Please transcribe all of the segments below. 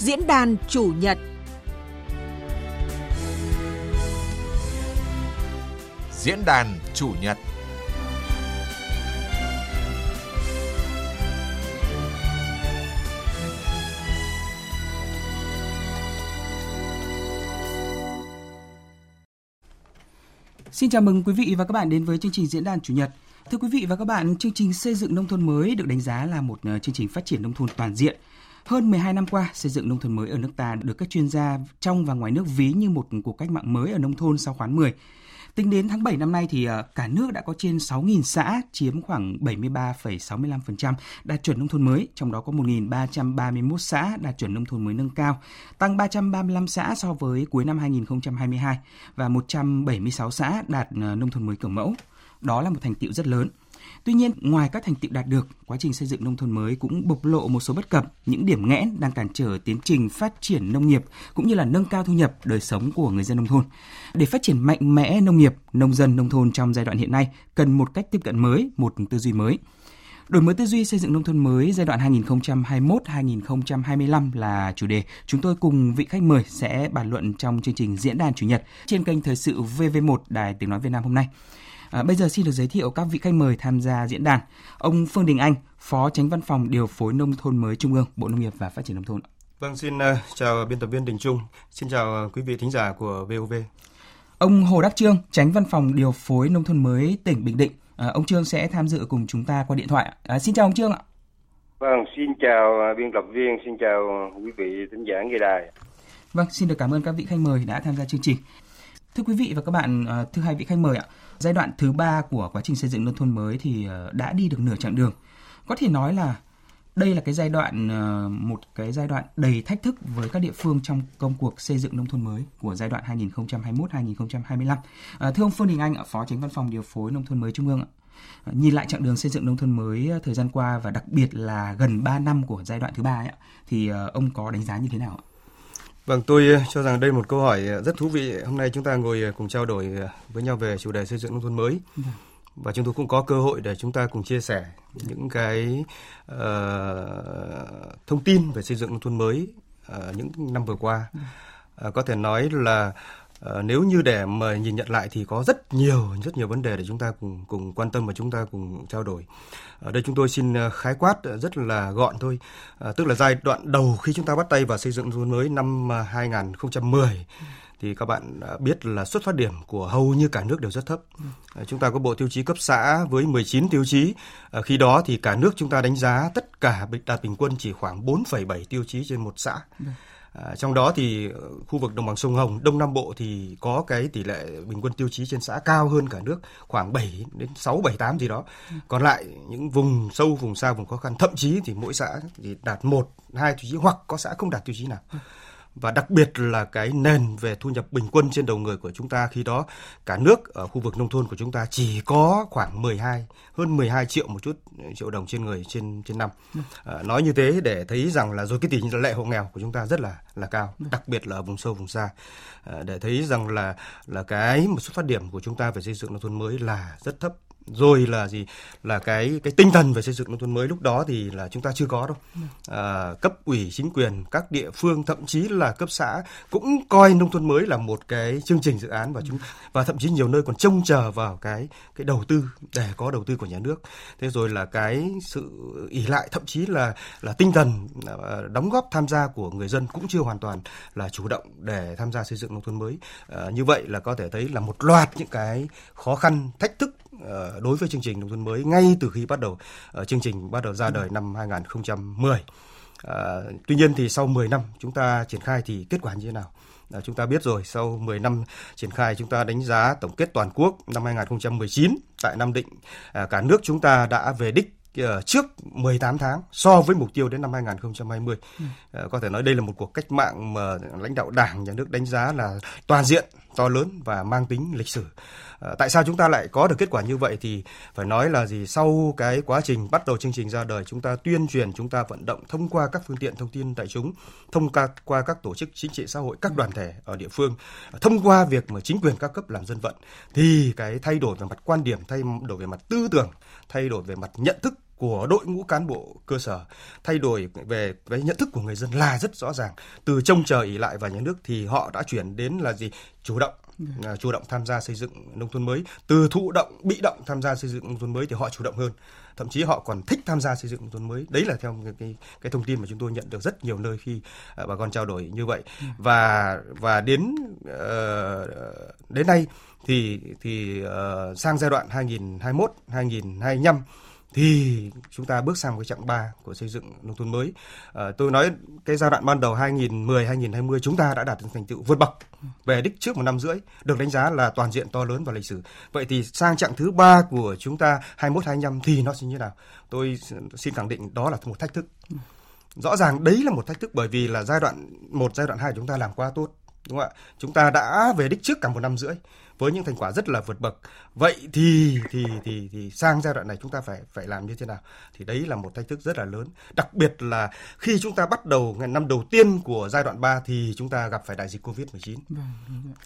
Diễn đàn chủ nhật Diễn đàn chủ nhật Xin chào mừng quý vị và các bạn đến với chương trình Diễn đàn Chủ nhật. Thưa quý vị và các bạn, chương trình xây dựng nông thôn mới được đánh giá là một ờ, chương trình phát triển nông thôn toàn diện. Hơn 12 năm qua, xây dựng nông thôn mới ở nước ta được các chuyên gia trong và ngoài nước ví như một cuộc cách mạng mới ở nông thôn sau khoán 10. Tính đến tháng 7 năm nay thì ờ, cả nước đã có trên 6.000 xã chiếm khoảng 73,65% đạt chuẩn nông thôn mới, trong đó có 1.331 xã đạt chuẩn nông thôn mới nâng cao, tăng 335 xã so với cuối năm 2022 và 176 xã đạt ờ, nông thôn mới kiểu mẫu. Đó là một thành tiệu rất lớn. Tuy nhiên, ngoài các thành tựu đạt được, quá trình xây dựng nông thôn mới cũng bộc lộ một số bất cập, những điểm nghẽn đang cản trở tiến trình phát triển nông nghiệp cũng như là nâng cao thu nhập đời sống của người dân nông thôn. Để phát triển mạnh mẽ nông nghiệp, nông dân nông thôn trong giai đoạn hiện nay cần một cách tiếp cận mới, một tư duy mới. Đổi mới tư duy xây dựng nông thôn mới giai đoạn 2021-2025 là chủ đề chúng tôi cùng vị khách mời sẽ bàn luận trong chương trình diễn đàn chủ nhật trên kênh thời sự VV1 Đài Tiếng nói Việt Nam hôm nay. À, bây giờ xin được giới thiệu các vị khách mời tham gia diễn đàn. Ông Phương Đình Anh, Phó Tránh Văn phòng Điều phối Nông thôn mới Trung ương, Bộ Nông nghiệp và Phát triển Nông thôn. Vâng, xin uh, chào biên tập viên Đình Trung. Xin chào uh, quý vị thính giả của VOV. Ông Hồ Đắc Trương, Tránh Văn phòng Điều phối Nông thôn mới tỉnh Bình Định. À, ông Trương sẽ tham dự cùng chúng ta qua điện thoại. À, xin chào ông Trương ạ. Vâng, xin chào biên tập viên, xin chào quý vị thính giả nghe đài. Vâng, xin được cảm ơn các vị khách mời đã tham gia chương trình. Thưa quý vị và các bạn, thưa hai vị khách mời ạ, giai đoạn thứ ba của quá trình xây dựng nông thôn mới thì ờ, đã đi được nửa chặng đường. Có thể nói là đây là cái giai đoạn ờ, một cái giai đoạn đầy thách thức với các địa phương trong công cuộc xây dựng nông thôn mới của giai đoạn 2021-2025. À, ờ, thưa ông Phương Đình Anh, Phó Tránh Văn phòng Điều phối Nông thôn mới Trung ương ạ. Nhìn lại chặng đường xây dựng nông thôn mới thời gian qua và đặc biệt là gần 3 năm của giai đoạn thứ ba ấy, thì ông có đánh giá như thế nào ạ? Vâng, tôi ờ, cho rằng đây một câu hỏi ờ, rất thú vị. Hôm nay chúng ta ngồi ờ, cùng trao đổi với nhau về chủ đề xây dựng nông thôn mới. Vâng. Và chúng tôi cũng có cơ hội để chúng ta cùng chia sẻ những cái uh, thông tin về xây dựng nông thôn mới uh, những năm vừa qua. Uh, có thể nói là Ờ, nếu như để mà nhìn nhận lại thì có rất nhiều rất nhiều vấn đề để chúng ta cùng cùng quan tâm và chúng ta cùng trao đổi. Ở đây chúng tôi xin ờ, khái quát rất là gọn thôi. À, tức là giai đoạn đầu khi chúng ta bắt tay vào xây dựng nông mới năm 2010 thì các bạn biết là xuất phát điểm của hầu như cả nước đều rất thấp. À, chúng ta có bộ tiêu chí cấp xã với 19 tiêu chí. À, khi đó thì cả nước chúng ta đánh giá tất cả đạt bình quân chỉ khoảng 4,7 tiêu chí trên một xã. Vâng. À, trong đó thì ờ, khu vực đồng bằng sông Hồng, Đông Nam Bộ thì có cái tỷ lệ bình quân tiêu chí trên xã cao hơn cả nước khoảng 7 đến 6 7 8 gì đó. Còn lại những vùng sâu, vùng xa, vùng khó khăn thậm chí thì mỗi xã thì đạt một hai tiêu chí hoặc có xã không đạt tiêu chí nào và đặc biệt là cái nền về thu nhập bình quân trên đầu người của chúng ta khi đó cả nước ở khu vực nông thôn của chúng ta chỉ có khoảng 12 hơn 12 triệu một chút triệu đồng trên người trên trên năm. À, nói như thế để thấy rằng là rồi cái tỷ lệ hộ nghèo của chúng ta rất là là cao đặc biệt là ở vùng sâu vùng xa. À, để thấy rằng là là cái một xuất phát điểm của chúng ta về xây dựng nông thôn mới là rất thấp rồi là gì? Là cái cái tinh thần về xây dựng nông thôn mới lúc đó thì là chúng ta chưa có đâu. À, cấp ủy chính quyền các địa phương thậm chí là cấp xã cũng coi nông thôn mới là một cái chương trình dự án và chúng và thậm chí nhiều nơi còn trông chờ vào cái cái đầu tư để có đầu tư của nhà nước. Thế rồi là cái sự ỉ lại thậm chí là là tinh thần à, đóng góp tham gia của người dân cũng chưa hoàn toàn là chủ động để tham gia xây dựng nông thôn mới. À, như vậy là có thể thấy là một loạt những cái khó khăn thách thức Ờ, đối với chương trình nông thôn mới ngay từ khi bắt đầu ờ, chương trình bắt đầu ra đời năm 2010. Ờ, tuy nhiên thì sau 10 năm chúng ta triển khai thì kết quả như thế nào? À, chúng ta biết rồi, sau 10 năm triển khai chúng ta đánh giá tổng kết toàn quốc năm 2019 tại Nam Định, à, cả nước chúng ta đã về đích trước 18 tháng so với mục tiêu đến năm 2020. Ừ. À, có thể nói đây là một cuộc cách mạng mà lãnh đạo Đảng, nhà nước đánh giá là toàn diện, to lớn và mang tính lịch sử. À, tại sao chúng ta lại có được kết quả như vậy thì phải nói là gì sau cái quá trình bắt đầu chương trình ra đời chúng ta tuyên truyền chúng ta vận động thông qua các phương tiện thông tin đại chúng thông qua qua các tổ chức chính trị xã hội các đoàn thể ở địa phương thông qua việc mà chính quyền các cấp làm dân vận thì cái thay đổi về mặt quan điểm thay đổi về mặt tư tưởng thay đổi về mặt nhận thức của đội ngũ cán bộ cơ sở, thay đổi về cái nhận thức của người dân là rất rõ ràng. Từ trông chờ ỉ lại vào nhà nước thì họ đã chuyển đến là gì? Chủ động À, chủ động tham gia xây dựng nông thôn mới từ thụ động bị động tham gia xây dựng nông thôn mới thì họ chủ động hơn thậm chí họ còn thích tham gia xây dựng nông thôn mới đấy là theo cái, cái cái thông tin mà chúng tôi nhận được rất nhiều nơi khi uh, bà con trao đổi như vậy ừ. và và đến uh, đến nay thì thì uh, sang giai đoạn 2021 2025 thì chúng ta bước sang cái chặng 3 của xây dựng nông thôn mới. À, tôi nói cái giai đoạn ban đầu 2010 2020 chúng ta đã đạt được thành tựu vượt bậc về đích trước một năm rưỡi, được đánh giá là toàn diện to lớn và lịch sử. Vậy thì sang chặng thứ ba của chúng ta 21 25 thì nó sẽ như thế nào? Tôi xin khẳng định đó là một thách thức. Rõ ràng đấy là một thách thức bởi vì là giai đoạn một giai đoạn 2 chúng ta làm quá tốt đúng không ạ? Chúng ta đã về đích trước cả một năm rưỡi với những thành quả rất là vượt bậc. Vậy thì thì thì thì sang giai đoạn này chúng ta phải phải làm như thế nào? Thì đấy là một thách thức rất là lớn. Đặc biệt là khi chúng ta bắt đầu ngày năm đầu tiên của giai đoạn 3 thì chúng ta gặp phải đại dịch Covid-19. Vâng,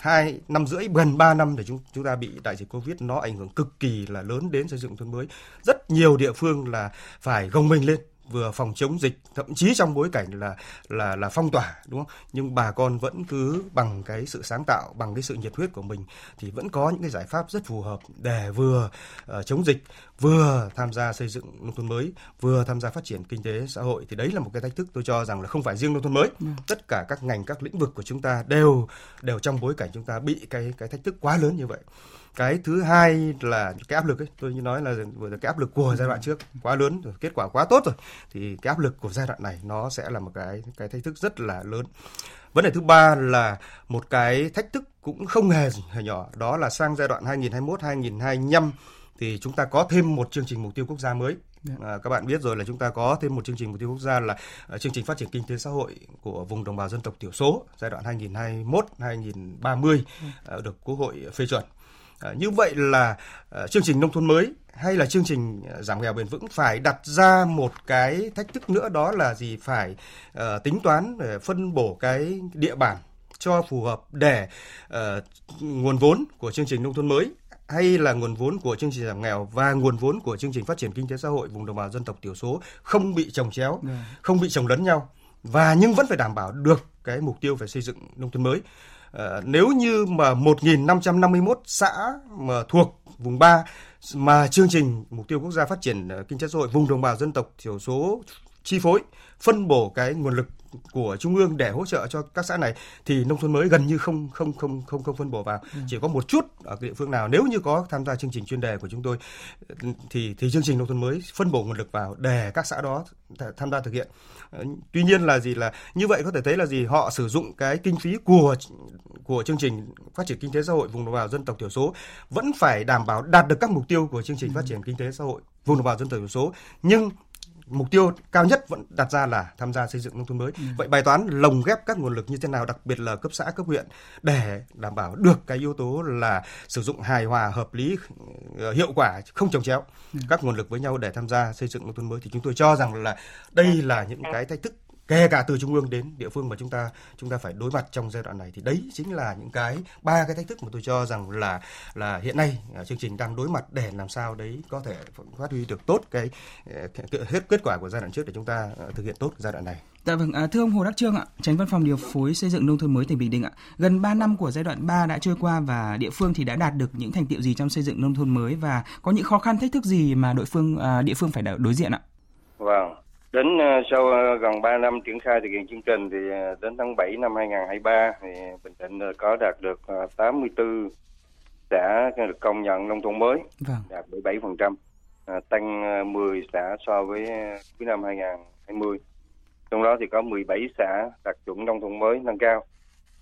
Hai năm rưỡi gần 3 năm để chúng chúng ta bị đại dịch Covid nó ảnh hưởng cực kỳ là lớn đến xây dựng thôn mới. Rất nhiều địa phương là phải gồng mình lên vừa phòng chống dịch thậm chí trong bối cảnh là là là phong tỏa đúng không? Nhưng bà con vẫn cứ bằng cái sự sáng tạo bằng cái sự nhiệt huyết của mình thì vẫn có những cái giải pháp rất phù hợp để vừa uh, chống dịch vừa tham gia xây dựng nông thôn mới vừa tham gia phát triển kinh tế xã hội. Thì đấy là một cái thách thức tôi cho rằng là không phải riêng nông thôn mới. Ừ. tất cả các ngành các lĩnh vực của chúng ta đều đều trong bối cảnh chúng ta bị cái cái thách thức quá lớn như vậy cái thứ hai là cái áp lực ấy tôi như nói là vừa cái áp lực của giai đoạn trước quá lớn rồi kết quả quá tốt rồi thì cái áp lực của giai đoạn này nó sẽ là một cái cái thách thức rất là lớn vấn đề thứ ba là một cái thách thức cũng không hề nhỏ đó là sang giai đoạn 2021 2025 thì chúng ta có thêm một chương trình mục tiêu quốc gia mới dạ. À, các bạn biết rồi là chúng ta có thêm một chương trình mục tiêu quốc gia là uh, chương trình phát triển kinh tế xã hội của vùng đồng bào dân tộc thiểu số giai đoạn 2021 2030 uh, được Quốc hội phê chuẩn. À, như vậy là à, chương trình nông thôn mới hay là chương trình à, giảm nghèo bền vững phải đặt ra một cái thách thức nữa đó là gì phải uh, tính toán để phân bổ cái địa bàn cho phù hợp để uh, nguồn vốn của chương trình nông thôn mới hay là nguồn vốn của chương trình giảm nghèo và nguồn vốn của chương trình phát triển kinh tế xã hội vùng đồng bào dân tộc thiểu số không bị trồng chéo. Dạ. không bị trồng lấn nhau và nhưng vẫn phải đảm bảo được cái mục tiêu về xây dựng nông thôn mới. Ờ, nếu như mà 1.551 xã mà thuộc vùng 3 mà chương trình mục tiêu quốc gia phát triển ờ, kinh tế xã hội vùng đồng bào dân tộc thiểu số chi phối, phân bổ cái nguồn lực của trung ương để hỗ trợ cho các xã này thì nông thôn mới gần như không không không không không phân bổ vào. Ừ. chỉ có một chút ở cái địa phương nào nếu như có tham gia chương trình chuyên đề của chúng tôi thì thì chương trình nông thôn mới phân bổ nguồn lực vào để các xã đó tham gia thực hiện. Ờ, tuy nhiên là gì là như vậy có thể thấy là gì họ sử dụng cái kinh phí của của chương trình phát triển kinh tế xã hội vùng đồng bào dân tộc thiểu số vẫn phải đảm bảo đạt được các mục tiêu của chương trình phát triển kinh tế xã hội vùng đồng bào dân tộc thiểu số. Nhưng mục tiêu cao nhất vẫn đặt ra là tham gia xây dựng nông thôn mới. Ừ. Vậy bài toán lồng ghép các nguồn lực như thế nào, đặc biệt là cấp xã, cấp huyện để đảm bảo được cái yếu tố là sử dụng hài hòa, hợp lý, ờ, hiệu quả, không trồng chéo ừ. các nguồn lực với nhau để tham gia xây dựng nông thôn mới thì chúng tôi cho rằng là đây là những cái thách thức kể cả từ trung ương đến địa phương mà chúng ta chúng ta phải đối mặt trong giai đoạn này thì đấy chính là những cái ba cái thách thức mà tôi cho rằng là là hiện nay à, chương trình đang đối mặt để làm sao đấy có thể phát huy được tốt cái ờ, hết kết quả của giai đoạn trước để chúng ta ờ, thực hiện tốt giai đoạn này. Dạ vâng, à, thưa ông Hồ Đắc Trương ạ, tránh văn phòng điều phối xây dựng nông thôn mới tỉnh Bình Định ạ. Gần 3 năm của giai đoạn 3 đã trôi qua và địa phương thì đã đạt được những thành tiệu gì trong xây dựng nông thôn mới và có những khó khăn thách thức gì mà đội phương à, địa phương phải đối diện ạ? Vâng, Đến ờ, sau ờ, gần 3 năm triển khai thực hiện chương trình thì ờ, đến tháng 7 năm 2023 thì Bình Định có đạt được 84 xã được công nhận nông thôn mới, vâng. đạt 77%, tăng 10 xã so với cuối năm 2020. Trong đó thì có 17 xã đạt chuẩn nông thôn mới nâng cao,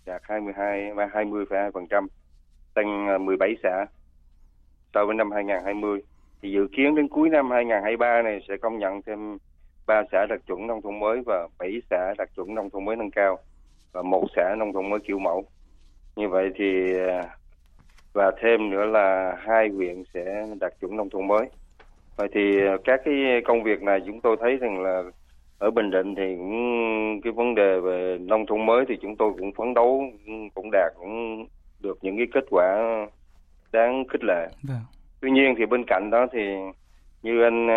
đạt 22 và 20,2%, tăng 17 xã so với năm 2020. Thì dự kiến đến cuối năm 2023 này sẽ công nhận thêm ba xã đạt chuẩn nông thôn mới và bảy xã đạt chuẩn nông thôn mới nâng cao và một xã nông thôn mới kiểu mẫu như vậy thì và thêm nữa là hai huyện sẽ đạt chuẩn nông thôn mới vậy thì các cái công việc này chúng tôi thấy rằng là ở Bình Định thì cũng cái vấn đề về nông thôn mới thì chúng tôi cũng phấn đấu cũng đạt cũng được những cái kết quả đáng khích lệ. Vâng. Tuy nhiên thì bên cạnh đó thì như anh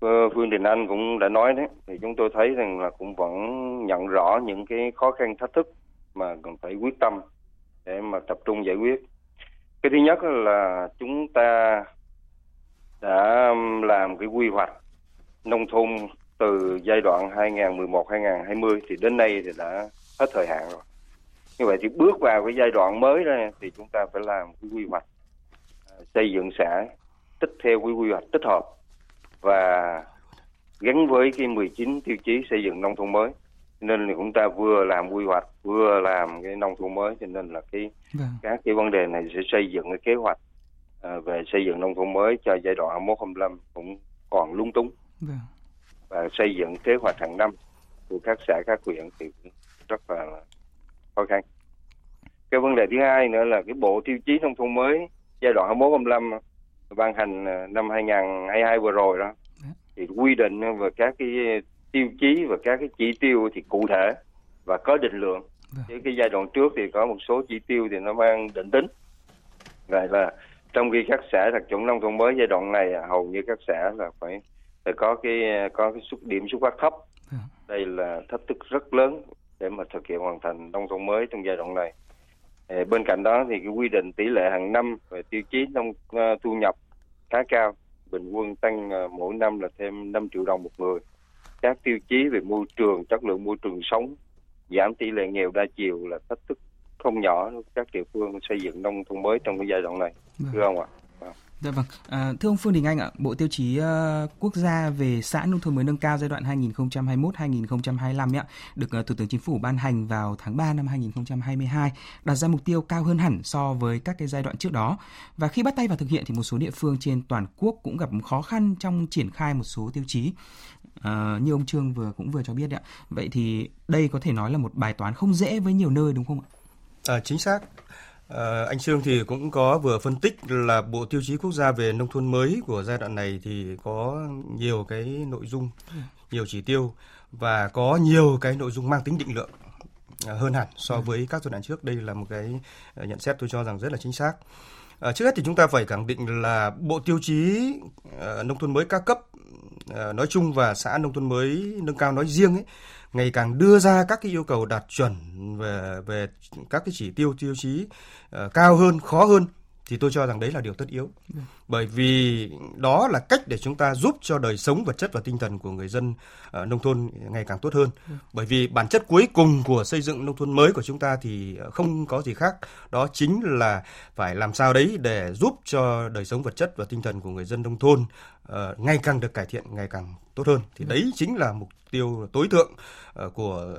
Ờ, Phương Đình Anh cũng đã nói đấy thì chúng tôi thấy rằng là cũng vẫn nhận rõ những cái khó khăn, thách thức mà cần phải quyết tâm để mà tập trung giải quyết. Cái thứ nhất là chúng ta đã làm cái quy hoạch nông thôn từ giai đoạn 2011-2020 thì đến nay thì đã hết thời hạn rồi. Như vậy thì bước vào cái giai đoạn mới này thì chúng ta phải làm cái quy hoạch à, xây dựng xã, tích theo cái quy hoạch tích hợp và gắn với cái 19 tiêu chí xây dựng nông thôn mới nên là chúng ta vừa làm quy hoạch vừa làm cái nông thôn mới cho nên là cái vâng. các cái vấn đề này sẽ xây dựng cái kế hoạch à, về xây dựng nông thôn mới cho giai đoạn 21 25 cũng còn lung túng vâng. và xây dựng kế hoạch hàng năm của các xã các huyện thì cũng rất là khó khăn cái vấn đề thứ hai nữa là cái bộ tiêu chí nông thôn mới giai đoạn 21 25 ban hành à, năm 2022 vừa rồi đó. Thì quy định về các cái tiêu chí và các cái chỉ tiêu thì cụ thể và có định lượng. Vâng. chứ cái giai đoạn trước thì có một số chỉ tiêu thì nó mang định tính. Vậy là trong khi các xã đặc chuẩn nông thôn mới giai đoạn này hầu như các xã là phải phải có cái có cái xuất điểm xuất phát thấp. Vâng. đây là thách thức rất lớn để mà thực hiện hoàn thành nông thôn mới trong giai đoạn này bên cạnh đó thì cái quy định tỷ lệ hàng năm về tiêu chí nông uh, thu nhập khá cao bình quân tăng uh, mỗi năm là thêm 5 triệu đồng một người. Các tiêu chí về môi trường chất lượng môi trường sống giảm tỷ lệ nghèo đa chiều là thách thức không nhỏ các địa phương xây dựng nông thôn mới trong cái giai đoạn này. Vâng. thưa ông ạ Dạ vâng. À, thưa ông Phương Đình Anh ạ, Bộ Tiêu chí uh, Quốc gia về xã nông thôn mới nâng cao giai đoạn 2021-2025 ạ, được uh, Thủ tướng Chính phủ ban hành vào tháng 3 năm 2022, đặt ra mục tiêu cao hơn hẳn so với các cái giai đoạn trước đó. Và khi bắt tay vào thực hiện thì một số địa phương trên toàn quốc cũng gặp khó khăn trong triển khai một số tiêu chí. À, như ông Trương vừa cũng vừa cho biết ạ. Vậy thì đây có thể nói là một bài toán không dễ với nhiều nơi đúng không ạ? À, chính xác. À, anh Trương thì cũng có vừa phân tích là Bộ Tiêu chí Quốc gia về nông thôn mới của giai đoạn này thì có nhiều cái nội dung, nhiều chỉ tiêu và có nhiều cái nội dung mang tính định lượng à, hơn hẳn so với các giai đoạn trước. Đây là một cái à, nhận xét tôi cho rằng rất là chính xác. À, trước hết thì chúng ta phải khẳng định là Bộ Tiêu chí à, nông thôn mới các cấp à, nói chung và xã nông thôn mới nâng cao nói riêng ấy ngày càng đưa ra các cái yêu cầu đạt chuẩn về về các cái chỉ tiêu tiêu chí uh, cao hơn khó hơn thì tôi cho rằng đấy là điều tất yếu. Vâng bởi vì đó là cách để chúng ta giúp cho đời sống vật chất và tinh thần của người dân ở nông thôn ngày càng tốt hơn ừ. bởi vì bản chất cuối cùng của xây dựng nông thôn mới của chúng ta thì không có gì khác đó chính là phải làm sao đấy để giúp cho đời sống vật chất và tinh thần của người dân nông thôn uh, ngày càng được cải thiện ngày càng tốt hơn thì ừ. đấy chính là mục tiêu tối thượng uh, của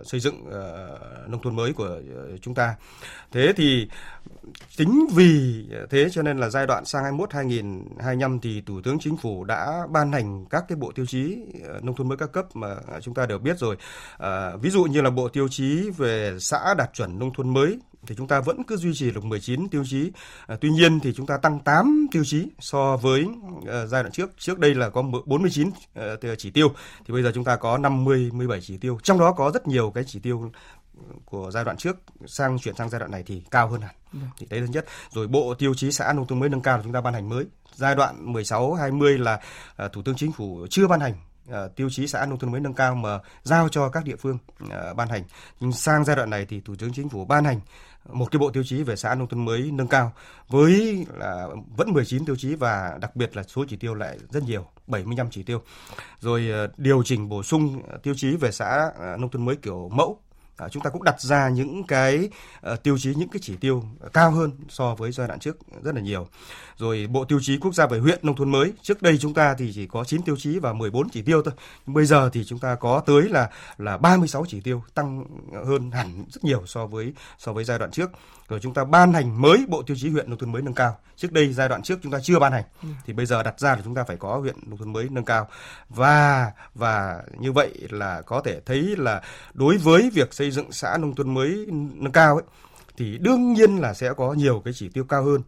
uh, xây dựng uh, nông thôn mới của uh, chúng ta thế thì chính vì thế cho nên là giai đoạn sang 21 2025 thì thủ tướng chính phủ đã ban hành các cái bộ tiêu chí ờ, nông thôn mới các cấp mà chúng ta đều biết rồi à, ví dụ như là bộ tiêu chí về xã đạt chuẩn nông thôn mới thì chúng ta vẫn cứ duy trì được 19 tiêu chí. À, tuy nhiên thì chúng ta tăng 8 tiêu chí so với uh, giai đoạn trước. Trước đây là có 49 uh, chỉ tiêu thì bây giờ chúng ta có 50 17 chỉ tiêu. Trong đó có rất nhiều cái chỉ tiêu của giai đoạn trước sang chuyển sang giai đoạn này thì cao hơn hẳn. Ừ. Thì đấy thứ nhất. Rồi bộ tiêu chí xã nông thôn mới nâng cao là chúng ta ban hành mới. Giai đoạn 16 20 là uh, Thủ tướng Chính phủ chưa ban hành uh, tiêu chí xã nông thôn mới nâng cao mà giao cho các địa phương uh, ban hành. Nhưng sang giai đoạn này thì Thủ tướng Chính phủ ban hành một cái bộ tiêu chí về xã nông thôn mới nâng cao với là vẫn 19 tiêu chí và đặc biệt là số chỉ tiêu lại rất nhiều 75 chỉ tiêu rồi điều chỉnh bổ sung tiêu chí về xã nông thôn mới kiểu mẫu à, chúng ta cũng đặt ra những cái uh, tiêu chí những cái chỉ tiêu cao hơn so với giai đoạn trước rất là nhiều. Rồi bộ tiêu chí quốc gia về huyện nông thôn mới trước đây chúng ta thì chỉ có 9 tiêu chí và 14 chỉ tiêu thôi. Bây giờ thì chúng ta có tới là là 36 chỉ tiêu tăng hơn hẳn rất nhiều so với so với giai đoạn trước rồi chúng ta ban hành mới bộ tiêu chí huyện nông thôn mới nâng cao. Trước đây giai đoạn trước chúng ta chưa ban hành. Ừ. thì bây giờ đặt ra là chúng ta phải có huyện nông thôn mới nâng cao. Và và như vậy là có thể thấy là đối với việc xây dựng xã nông thôn mới nâng cao ấy thì đương nhiên là sẽ có nhiều cái chỉ tiêu cao hơn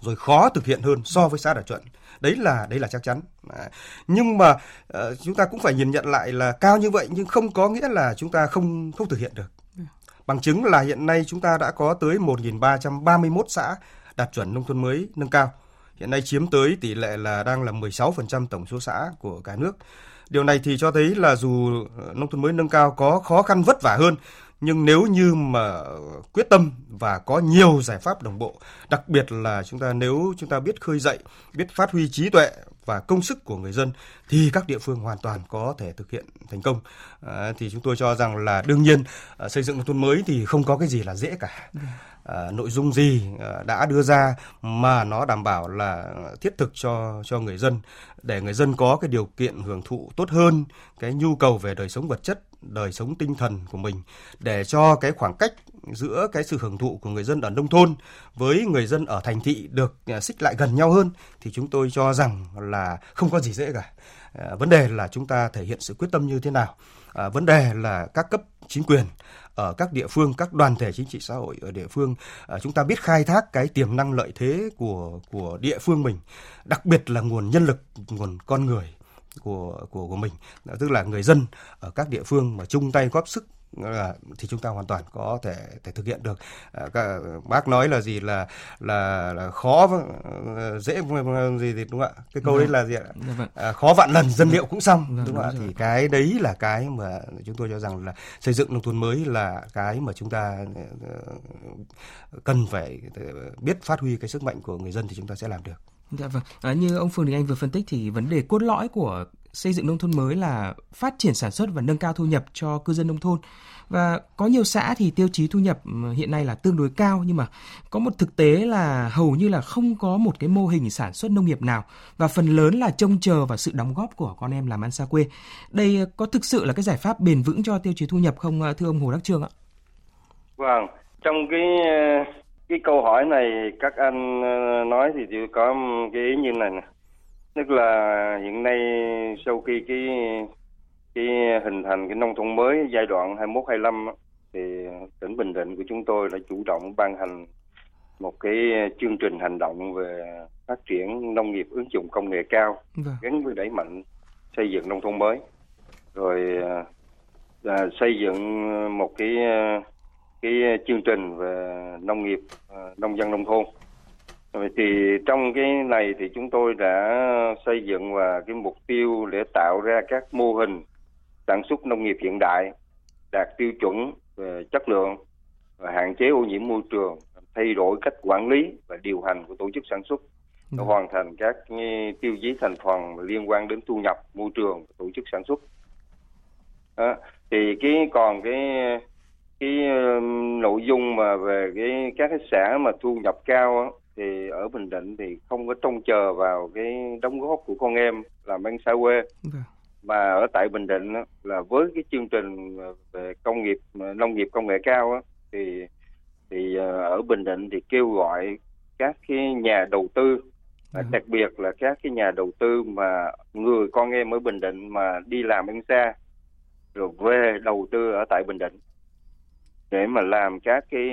rồi khó thực hiện hơn so với xã đạt chuẩn. Đấy là đấy là chắc chắn. Nhưng mà uh, chúng ta cũng phải nhìn nhận lại là cao như vậy nhưng không có nghĩa là chúng ta không không thực hiện được bằng chứng là hiện nay chúng ta đã có tới 1.331 xã đạt chuẩn nông thôn mới nâng cao hiện nay chiếm tới tỷ lệ là đang là 16% tổng số xã của cả nước. Điều này thì cho thấy là dù nông thôn mới nâng cao có khó khăn vất vả hơn nhưng nếu như mà quyết tâm và có nhiều giải pháp đồng bộ, đặc biệt là chúng ta nếu chúng ta biết khơi dậy, biết phát huy trí tuệ và công sức của người dân thì các địa phương hoàn toàn có thể thực hiện thành công. À, thì chúng tôi cho rằng là đương nhiên à, xây dựng nông thôn mới thì không có cái gì là dễ cả. À, nội dung gì à, đã đưa ra mà nó đảm bảo là thiết thực cho cho người dân để người dân có cái điều kiện hưởng thụ tốt hơn cái nhu cầu về đời sống vật chất đời sống tinh thần của mình để cho cái khoảng cách giữa cái sự hưởng thụ của người dân ở nông thôn với người dân ở thành thị được à, xích lại gần nhau hơn thì chúng tôi cho rằng là không có gì dễ cả. À, vấn đề là chúng ta thể hiện sự quyết tâm như thế nào. À, vấn đề là các cấp chính quyền ở các địa phương, các đoàn thể chính trị xã hội ở địa phương, à, chúng ta biết khai thác cái tiềm năng lợi thế của của địa phương mình, đặc biệt là nguồn nhân lực, nguồn con người của của của mình. Tức là người dân ở các địa phương mà chung tay góp sức thì chúng ta hoàn toàn có thể thể thực hiện được. À, các bác nói là gì? Là là, là khó dễ gì thì đúng không ạ? Cái câu vâng. đấy là gì ạ? Dạ vâng. à, khó vạn lần dân liệu cũng xong vâng, đúng không ạ? Thì cái đấy là cái mà chúng tôi cho rằng là xây dựng nông thôn mới là cái mà chúng ta ờ, cần phải biết phát huy cái sức mạnh của người dân thì chúng ta sẽ làm được Dạ vâng. À, như ông Phương Đình Anh vừa phân tích thì vấn đề cốt lõi của xây dựng nông thôn mới là phát triển sản xuất và nâng cao thu nhập cho cư dân nông thôn. Và có nhiều xã thì tiêu chí thu nhập ừ, hiện nay là tương đối cao nhưng mà có một thực tế là hầu như là không có một cái mô hình sản xuất nông nghiệp nào và phần lớn là trông chờ vào sự đóng góp của con em làm ăn xa quê. Đây ờ, có thực sự là cái giải pháp bền vững cho tiêu chí thu nhập không ờ, thưa ông Hồ Đắc Trương ạ? Vâng, trong cái ờ, cái câu hỏi này các anh ờ, nói thì chỉ có cái ý như này nè tức là hiện nay sau khi cái cái hình thành cái nông thôn mới giai đoạn 21 25 thì tỉnh Bình Định của chúng tôi đã chủ động ban hành một cái chương trình hành động về phát triển nông nghiệp ứng dụng công nghệ cao vâng. gắn với đẩy mạnh xây dựng nông thôn mới rồi à, xây dựng một cái cái chương trình về nông nghiệp ờ, nông dân nông thôn thì trong cái này thì chúng tôi đã xây dựng và cái mục tiêu để tạo ra các mô hình sản xuất nông nghiệp hiện đại đạt tiêu chuẩn về chất lượng và hạn chế ô nhiễm môi trường thay đổi cách quản lý và điều hành của tổ chức sản xuất để ừ. hoàn thành các tiêu chí thành phần liên quan đến thu nhập môi trường tổ chức sản xuất đó. thì cái còn cái cái nội dung mà về cái các cái xã mà thu nhập cao á, thì ở Bình Định thì không có trông chờ vào cái đóng góp của con em làm ăn xa quê vâng. mà ở tại Bình Định á, là với cái chương trình về công nghiệp nông nghiệp công nghệ cao á, thì thì ờ, ở Bình Định thì kêu gọi các cái nhà đầu tư vâng. đặc biệt là các cái nhà đầu tư mà người con em ở Bình Định mà đi làm ăn xa rồi về đầu tư ở tại Bình Định để mà làm các cái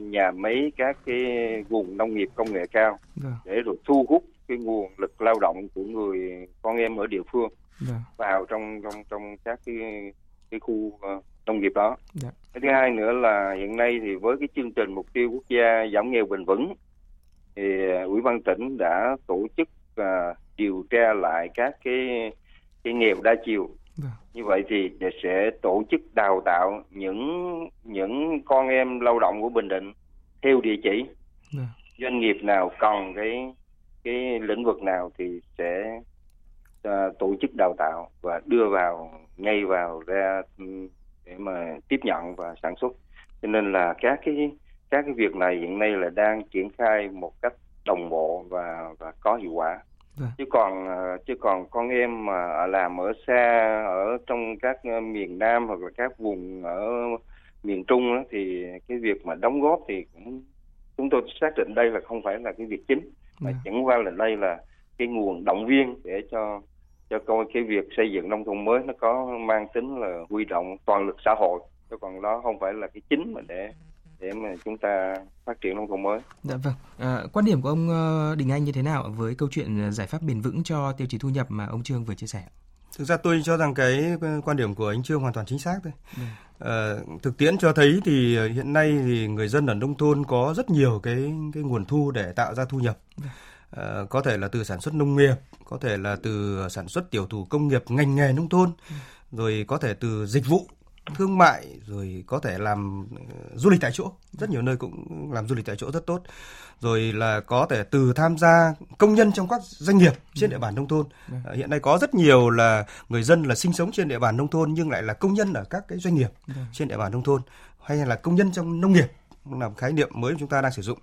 nhà máy các cái vùng nông nghiệp công nghệ cao. Dạ. để rồi thu hút cái nguồn lực lao động của người con em ở địa phương. Dạ. vào trong trong trong các cái cái khu uh, nông nghiệp đó. Dạ. Cái thứ hai nữa là hiện nay thì với cái chương trình mục tiêu quốc gia giảm nghèo bền vững thì uh, ủy ban tỉnh đã tổ chức uh, điều tra lại các cái cái nghèo đa chiều Vâng. Như vậy thì sẽ tổ chức đào tạo những những con em lao động của Bình Định theo địa chỉ. Vâng. Doanh nghiệp nào cần cái cái lĩnh vực nào thì sẽ uh, tổ chức đào tạo và đưa vào ngay vào ra để mà tiếp nhận và sản xuất. Cho nên là các cái các cái việc này hiện nay là đang triển khai một cách đồng bộ và và có hiệu quả. Vâng. chứ còn ờ, chứ còn con em mà làm ở xa ở trong các ờ, miền Nam hoặc là các vùng ở miền Trung đó, thì cái việc mà đóng góp thì cũng chúng tôi xác định đây là không phải là cái việc chính mà vâng. chẳng qua là đây là cái nguồn động viên để cho cho coi cái việc xây dựng nông thôn mới nó có mang tính là huy động toàn lực xã hội chứ còn đó không phải là cái chính mà để để mà chúng ta phát triển nông thôn mới. Dạ vâng. À, quan điểm của ông ờ, Đình Anh như thế nào với câu chuyện giải pháp bền vững cho tiêu chí thu nhập mà ông Trương vừa chia sẻ? Thực ra tôi cho rằng cái quan điểm của anh Trương hoàn toàn chính xác thôi. À, thực tiễn cho thấy thì hiện nay thì người dân ở nông thôn có rất nhiều cái cái nguồn thu để tạo ra thu nhập. Uh, có thể là từ sản xuất nông nghiệp có thể là từ sản xuất tiểu thủ công nghiệp ngành nghề nông thôn rồi có thể từ dịch vụ thương mại rồi có thể làm du lịch tại chỗ. Rất nhiều nơi cũng làm du lịch tại chỗ rất tốt. Rồi là có thể từ tham gia công nhân trong các doanh nghiệp trên địa bàn nông thôn. À, hiện nay có rất nhiều là người dân là sinh sống trên địa bàn nông thôn nhưng lại là công nhân ở các cái doanh nghiệp trên địa bàn nông thôn hay là công nhân trong nông nghiệp là khái niệm mới chúng ta đang sử dụng.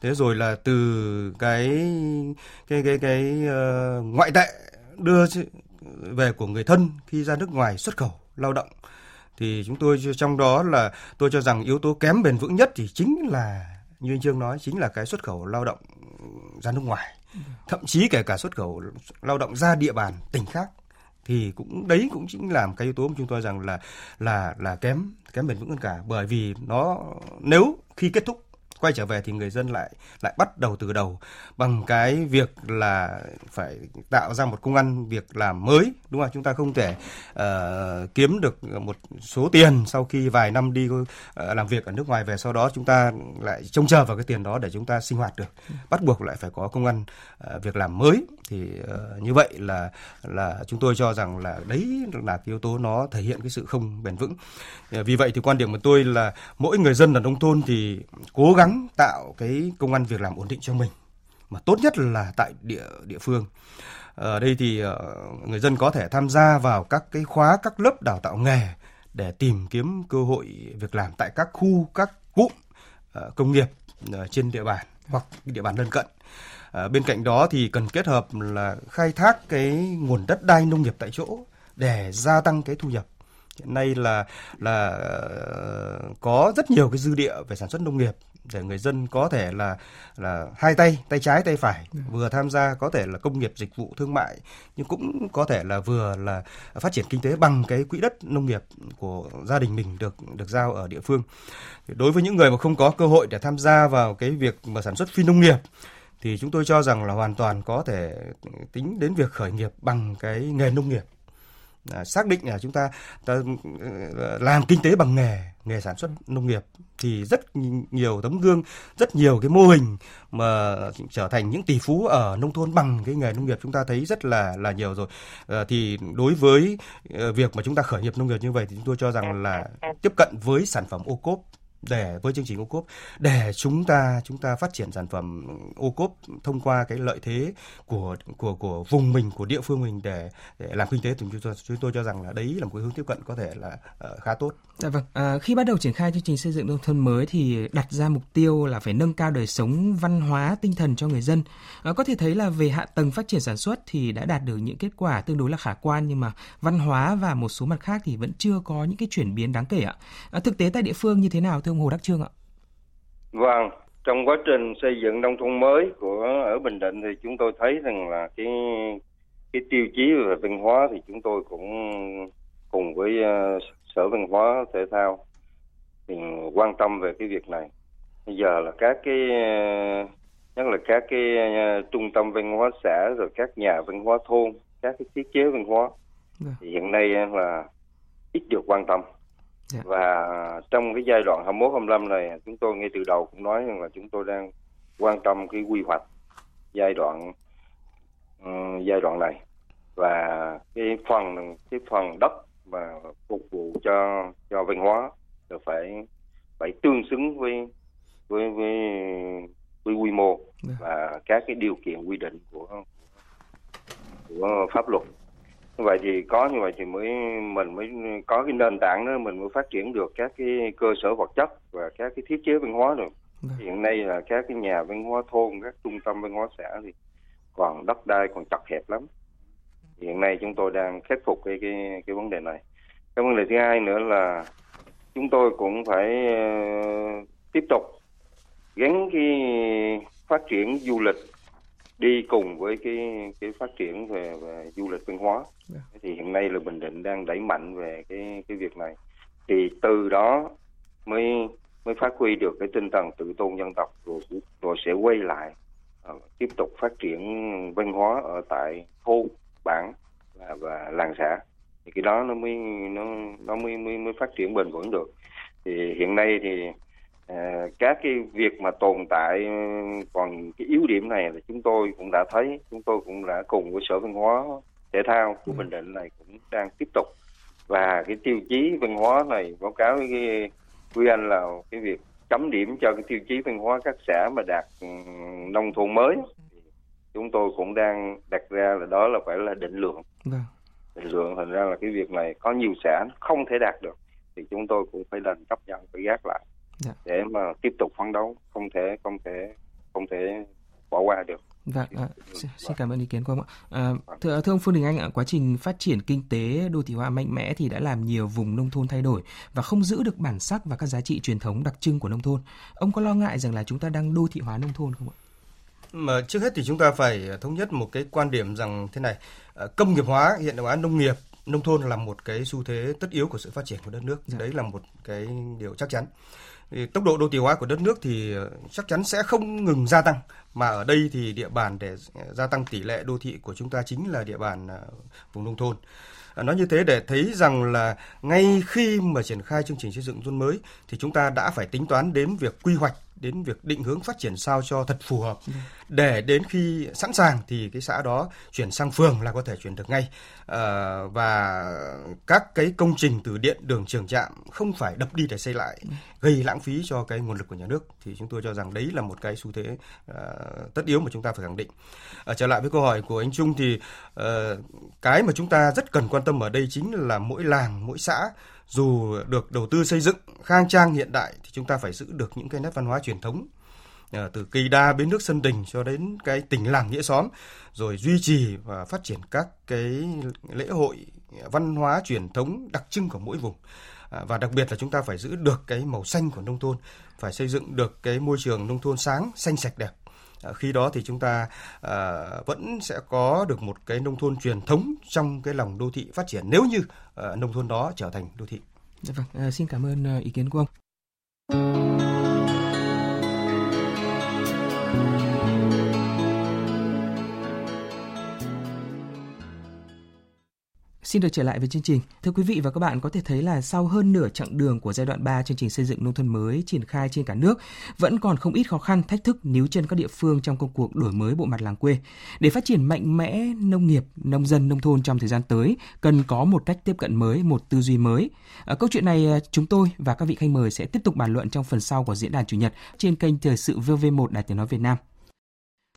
Thế rồi là từ cái cái cái cái uh, ngoại tệ đưa về của người thân khi ra nước ngoài xuất khẩu lao động thì chúng tôi trong đó là tôi cho rằng yếu tố kém bền vững nhất thì chính là, như anh Trương nói, chính là cái xuất khẩu lao động ra nước ngoài. Thậm chí kể cả xuất khẩu lao động ra địa bàn tỉnh khác. Thì cũng, đấy cũng chính là một cái yếu tố mà chúng tôi rằng là là là kém kém bền vững hơn cả. Bởi vì nó, nếu khi kết thúc quay trở về thì người dân lại lại bắt đầu từ đầu bằng cái việc là phải tạo ra một công ăn việc làm mới đúng không chúng ta không thể uh, kiếm được một số tiền sau khi vài năm đi uh, làm việc ở nước ngoài về sau đó chúng ta lại trông chờ vào cái tiền đó để chúng ta sinh hoạt được. Bắt buộc lại phải có công ăn uh, việc làm mới thì uh, như vậy là là chúng tôi cho rằng là đấy là cái yếu tố nó thể hiện cái sự không bền vững. Ờ, vì vậy thì quan điểm của tôi là mỗi người dân ở nông thôn thì cố gắng tạo cái công ăn việc làm ổn định cho mình mà tốt nhất là tại địa địa phương. Ở đây thì người dân có thể tham gia vào các cái khóa các lớp đào tạo nghề để tìm kiếm cơ hội việc làm tại các khu các cụm công nghiệp trên địa bàn hoặc địa bàn lân cận bên cạnh đó thì cần kết hợp là khai thác cái nguồn đất đai nông nghiệp tại chỗ để gia tăng cái thu nhập. Hiện nay là là có rất nhiều cái dư địa về sản xuất nông nghiệp để người dân có thể là là hai tay tay trái tay phải. Ừ. vừa tham gia có thể là công nghiệp dịch vụ thương mại nhưng cũng có thể là vừa là phát triển kinh tế bằng cái quỹ đất nông nghiệp của gia đình mình được được giao ở địa phương. Đối với những người mà không có cơ hội để tham gia vào cái việc mà sản xuất phi nông nghiệp thì chúng tôi cho rằng là hoàn toàn có thể tính đến việc khởi nghiệp bằng cái nghề nông nghiệp. À, xác định là chúng ta, ta ờ, làm kinh tế bằng nghề nghề sản xuất nông nghiệp thì rất nhiều tấm gương rất nhiều cái mô hình mà trở thành những tỷ phú ở nông thôn bằng cái nghề nông nghiệp chúng ta thấy rất là là nhiều rồi. À, thì đối với ờ, việc mà chúng ta khởi nghiệp nông nghiệp như vậy thì chúng tôi cho rằng là tiếp cận với sản phẩm ô cốp để với chương trình ô cốp để chúng ta chúng ta phát triển sản phẩm ô cốp thông qua cái lợi thế của của của vùng mình của địa phương mình để, để làm kinh tế thì chúng tôi chúng tôi cho rằng là đấy là một cái hướng tiếp cận có thể là uh, khá tốt. Dạ vâng. À, khi bắt đầu triển khai chương trình xây dựng nông thôn mới thì đặt ra mục tiêu là phải nâng cao đời sống văn hóa tinh thần cho người dân. À, có thể thấy là về hạ tầng phát triển sản xuất thì đã đạt được những kết quả tương đối là khả quan nhưng mà văn hóa và một số mặt khác thì vẫn chưa có những cái chuyển biến đáng kể ạ. À, thực tế tại địa phương như thế nào thưa ông Hồ Đắc Trương ạ? Vâng, trong quá trình xây dựng nông thôn mới của ở Bình Định thì chúng tôi thấy rằng là cái cái tiêu chí về văn hóa thì chúng tôi cũng cùng với uh, sở văn hóa thể thao thì quan tâm về cái việc này bây giờ là các cái nhất là các cái uh, trung tâm văn hóa xã rồi các nhà văn hóa thôn các cái thiết chế văn hóa yeah. thì hiện nay là ít được quan tâm Yeah. Dạ. Và trong cái giai đoạn 21 25 này chúng tôi ngay từ đầu cũng nói rằng là chúng tôi đang quan tâm cái quy hoạch giai đoạn um, giai đoạn này và cái phần cái phần đất mà phục vụ cho cho văn hóa là phải phải tương xứng với với với với quy mô. Dạ. và các cái điều kiện quy định của của pháp luật vậy thì có như vậy thì mới mình mới có cái nền tảng đó mình mới phát triển được các cái cơ sở vật chất và các cái thiết chế văn hóa được. Vâng. hiện nay là các cái nhà văn hóa thôn các trung tâm văn hóa xã thì còn đất đai còn chặt hẹp lắm. Hiện nay chúng tôi đang khắc phục cái cái cái vấn đề này. Cái vấn đề thứ hai nữa là chúng tôi cũng phải uh, tiếp tục gắn cái phát triển du lịch đi cùng với cái cái phát triển về, về du lịch văn hóa yeah. Dạ. thì hiện nay là bình định đang đẩy mạnh về cái cái việc này thì từ đó mới mới phát huy được cái tinh thần tự tôn dân tộc rồi rồi sẽ quay lại uh, tiếp tục phát triển văn hóa ở tại thôn bản và, và làng xã thì cái đó nó mới nó nó mới mới, mới phát triển bền vững được thì hiện nay thì các cái việc mà tồn tại còn cái yếu điểm này là chúng tôi cũng đã thấy chúng tôi cũng đã cùng với sở văn hóa thể thao của ừ. bình định này cũng đang tiếp tục và cái tiêu chí văn hóa này báo cáo với quý anh là cái việc chấm điểm cho cái tiêu chí văn hóa các xã mà đạt ừ, nông thôn mới chúng tôi cũng đang đặt ra là đó là phải là định lượng vâng. định lượng thành ra là cái việc này có nhiều xã không thể đạt được thì chúng tôi cũng phải đành chấp nhận phải gác lại dạ. để mà tiếp tục phấn đấu không thể không thể không thể bỏ qua được Vâng, à, xin cảm ơn ý kiến của ông ạ. À, thưa, thưa ông Phương Đình Anh ạ, quá trình phát triển kinh tế đô thị hóa mạnh mẽ thì đã làm nhiều vùng nông thôn thay đổi và không giữ được bản sắc và các giá trị truyền thống đặc trưng của nông thôn. Ông có lo ngại rằng là chúng ta đang đô thị hóa nông thôn không ạ? Mà trước hết thì chúng ta phải thống nhất một cái quan điểm rằng thế này, à, công nghiệp hóa, hiện đại hóa nông nghiệp, nông thôn là một cái xu thế tất yếu của sự phát triển của đất nước. Dạ. Đấy là một cái điều chắc chắn thì tốc độ đô thị hóa của đất nước thì ờ, chắc chắn sẽ không ngừng gia tăng mà ở đây thì địa bàn để ờ, gia tăng tỷ lệ đô thị của chúng ta chính là địa bàn ờ, vùng nông thôn. Nói như thế để thấy rằng là ngay khi mà triển khai chương trình xây dựng thôn mới thì chúng ta đã phải tính toán đến việc quy hoạch đến việc định hướng phát triển sao cho thật phù hợp ừ. để đến khi sẵn sàng thì cái xã đó chuyển sang phường là có thể chuyển được ngay à, và các cái công trình từ điện đường trường trạm không phải đập đi để xây lại ừ. gây lãng phí cho cái nguồn lực của nhà nước thì chúng tôi cho rằng đấy là một cái xu thế uh, tất yếu mà chúng ta phải khẳng định uh, trở lại với câu hỏi của anh Trung thì uh, cái mà chúng ta rất cần quan tâm ở đây chính là mỗi làng mỗi xã dù được đầu tư xây dựng khang trang hiện đại thì chúng ta phải giữ được những cái nét văn hóa truyền thống à, từ cây đa bến nước sân đình cho đến cái tình làng nghĩa xóm rồi duy trì và phát triển các cái lễ hội văn hóa truyền thống đặc trưng của mỗi vùng. À, và đặc biệt là chúng ta phải giữ được cái màu xanh của nông thôn phải xây dựng được cái môi trường nông thôn sáng xanh sạch đẹp. À, khi đó thì chúng ta à, vẫn sẽ có được một cái nông thôn truyền thống trong cái lòng đô thị phát triển. Nếu như Ờ, nông thôn đó trở thành đô thị. Dạ vâng, à, xin cảm ơn ờ, ý kiến của ông. Xin được trở lại với chương trình. Thưa quý vị và các bạn, có thể thấy là sau hơn nửa chặng đường của giai đoạn 3 chương trình xây dựng nông thôn mới triển khai trên cả nước, vẫn còn không ít khó khăn, thách thức níu chân các địa phương trong công cuộc đổi mới bộ mặt làng quê. Để phát triển mạnh mẽ nông nghiệp, nông dân, nông thôn trong thời gian tới, cần có một cách tiếp cận mới, một tư duy mới. Ở câu chuyện này, à, chúng tôi và các vị khách mời sẽ tiếp tục bàn luận trong phần sau của diễn đàn Chủ nhật trên kênh Thời sự VV1 Đài Tiếng Nói Việt Nam.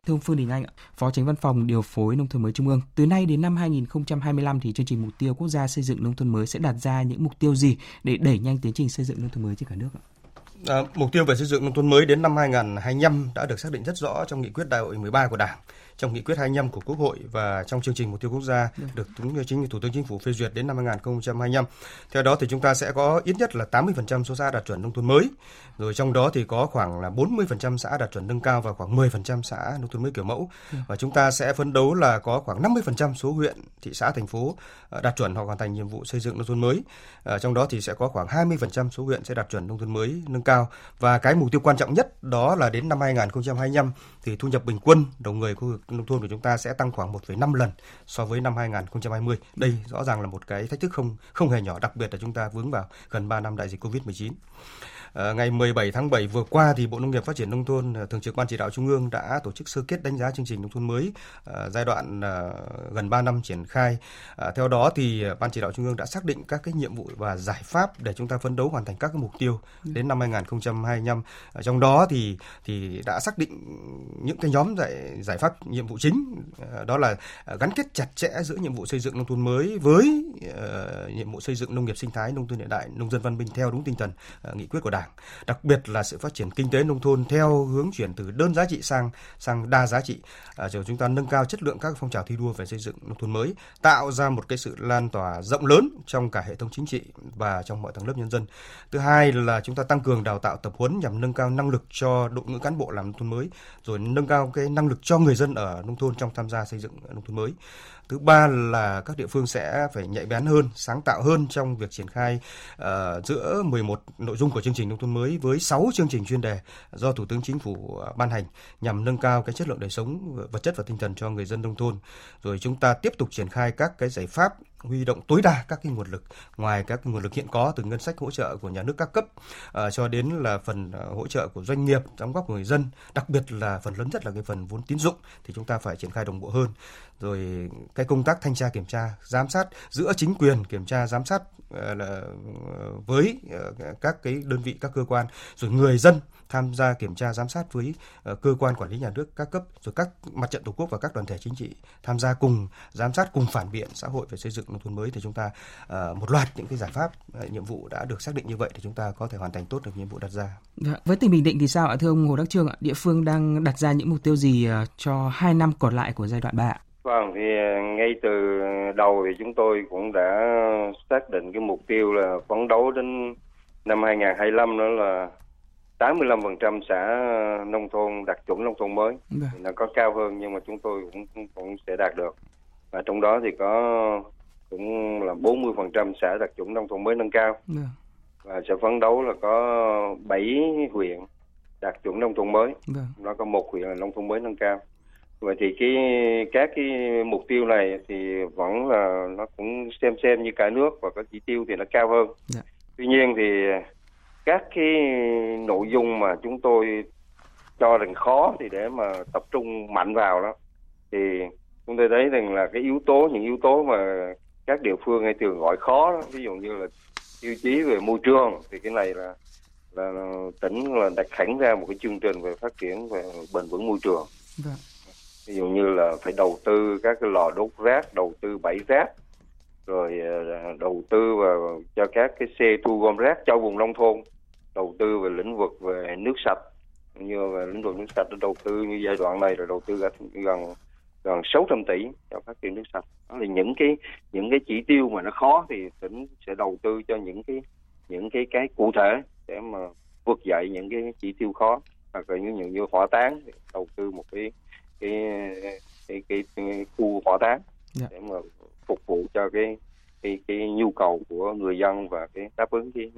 Thưa ông Phương Đình Anh, Phó Tránh Văn phòng Điều phối Nông thôn mới Trung ương, từ nay đến năm 2025 thì chương trình mục tiêu quốc gia xây dựng nông thôn mới sẽ đặt ra những mục tiêu gì để đẩy nhanh tiến trình xây dựng nông thôn mới trên cả nước ạ? À, mục tiêu về xây dựng nông thôn mới đến năm 2025 đã được xác định rất rõ trong nghị quyết đại hội 13 của Đảng trong nghị quyết 25 của Quốc hội và trong chương trình mục tiêu quốc gia dạ. được Thủ chính Thủ tướng Chính phủ phê duyệt đến năm 2025. Theo đó thì chúng ta sẽ có ít nhất là 80% số xã đạt chuẩn nông thôn mới. Rồi trong đó thì có khoảng là 40% xã đạt chuẩn nâng cao và khoảng 10% xã nông thôn mới kiểu mẫu. Dạ. Và chúng ta sẽ phấn đấu là có khoảng 50% số huyện, thị xã, thành phố ờ, đạt chuẩn hoặc hoàn thành nhiệm vụ xây dựng nông thôn mới. À, trong đó thì sẽ có khoảng 20% số huyện sẽ đạt chuẩn nông thôn mới nâng cao và cái mục tiêu quan trọng nhất đó là đến năm 2025 thì thu nhập bình quân đầu người khu vực nông thôn của chúng ta sẽ tăng khoảng 1,5 lần so với năm 2020. Đây rõ ràng là một cái thách thức không không hề nhỏ, đặc biệt là chúng ta vướng vào gần 3 năm đại dịch Covid-19. À, ngày 17 tháng 7 vừa qua thì Bộ Nông nghiệp Phát triển nông thôn ờ, thường trực Ban chỉ đạo Trung ương đã tổ chức sơ kết đánh giá chương trình nông thôn mới à, giai đoạn à, gần 3 năm triển khai. À, theo đó thì Ban chỉ đạo Trung ương đã xác định các cái nhiệm vụ và giải pháp để chúng ta phấn đấu hoàn thành các cái mục tiêu ừ. đến năm 2025. À, trong đó thì thì đã xác định những cái nhóm giải giải pháp nhiệm vụ chính à, đó là gắn kết chặt chẽ giữa nhiệm vụ xây dựng nông thôn mới với nhiệm vụ xây dựng nông nghiệp sinh thái, nông thôn hiện đại, nông dân văn minh theo đúng tinh thần nghị quyết của Đảng Đảng, đặc biệt là sự phát triển kinh tế nông thôn theo hướng chuyển từ đơn giá trị sang sang đa giá trị. À, rồi chúng ta nâng cao chất lượng các phong trào thi đua về xây dựng nông thôn mới, tạo ra một cái sự lan tỏa rộng lớn trong cả hệ thống chính trị và trong mọi tầng lớp nhân dân. Thứ hai là chúng ta tăng cường đào tạo tập huấn nhằm nâng cao năng lực cho đội ngũ cán bộ làm nông thôn mới, rồi nâng cao cái năng lực cho người dân ở nông thôn trong tham gia xây dựng nông thôn mới. Thứ ba là các địa phương sẽ phải nhạy bén hơn, sáng tạo hơn trong việc triển khai uh, giữa 11 nội dung của chương trình nông thôn mới với 6 chương trình chuyên đề do Thủ tướng Chính phủ ờ, ban hành nhằm nâng cao cái chất lượng đời sống vật chất và tinh thần cho người dân nông thôn. Rồi chúng ta tiếp tục triển khai các cái giải pháp huy động tối đa các cái nguồn lực ngoài các cái nguồn lực hiện có từ ngân sách hỗ trợ của nhà nước các cấp uh, cho đến là phần uh, hỗ trợ của doanh nghiệp đóng góp của người dân đặc biệt là phần lớn nhất là cái phần vốn tín dụng thì chúng ta phải triển khai đồng bộ hơn. Rồi cái công tác thanh tra kiểm tra giám sát giữa chính quyền kiểm tra giám sát uh, là với uh, các cái đơn vị các cơ quan rồi người dân tham gia kiểm tra giám sát với uh, cơ quan quản lý nhà nước các cấp rồi các mặt trận tổ quốc và các đoàn thể chính trị tham gia cùng giám sát cùng phản biện xã hội về xây dựng nông thôn mới thì chúng ta uh, một loạt những cái giải pháp uh, nhiệm vụ đã được xác định như vậy thì chúng ta có thể hoàn thành tốt được nhiệm vụ đặt ra. Dạ, với tỉnh Bình Định thì sao ạ thưa ông Hồ Đắc Trương ạ? Địa phương đang đặt ra những mục tiêu gì cho hai năm còn lại của giai đoạn 3 Vâng, thì ngay từ đầu thì chúng tôi cũng đã xác định cái mục tiêu là phấn đấu đến năm 2025 đó là 85% xã nông thôn đạt chuẩn nông thôn mới. Dạ. Thì nó có cao hơn nhưng mà chúng tôi cũng cũng sẽ đạt được. Và trong đó thì có cũng là 40% xã đạt chuẩn nông thôn mới nâng cao. Dạ. Và sẽ phấn đấu là có 7 huyện đạt chuẩn nông thôn mới. Dạ. Nó có một huyện là nông thôn mới nâng cao. Vậy thì cái các cái mục tiêu này thì vẫn là nó cũng xem xem như cả nước và có chỉ tiêu thì nó cao hơn. Tuy nhiên thì các cái nội dung mà chúng tôi cho rằng khó thì để mà tập trung mạnh vào đó. Thì chúng tôi thấy rằng là cái yếu tố những yếu tố mà các địa phương hay thường gọi khó đó, ví dụ như là tiêu chí về môi trường thì cái này là là tỉnh là đặt hẳn ra một cái chương trình về phát triển về bền vững môi trường. Vâng. ví dụ như là phải đầu tư các cái lò đốt rác đầu tư bãi rác rồi ờ, đầu tư vào cho các cái xe thu gom rác cho vùng nông thôn đầu tư về lĩnh vực về nước sạch như về lĩnh vực nước sạch đầu tư như giai đoạn này là đầu tư gần gần 600 tỷ cho phát triển nước sạch đó là những cái những cái chỉ tiêu mà nó khó thì tỉnh sẽ đầu tư cho những cái những cái cái cụ thể để mà vượt dậy những cái chỉ tiêu khó hoặc là như những như hỏa táng đầu tư một cái cái cái cái, cái khu hỏa táng yeah. Dạ. để mà phục vụ cho cái cái cái nhu cầu của người dân và cái đáp ứng cái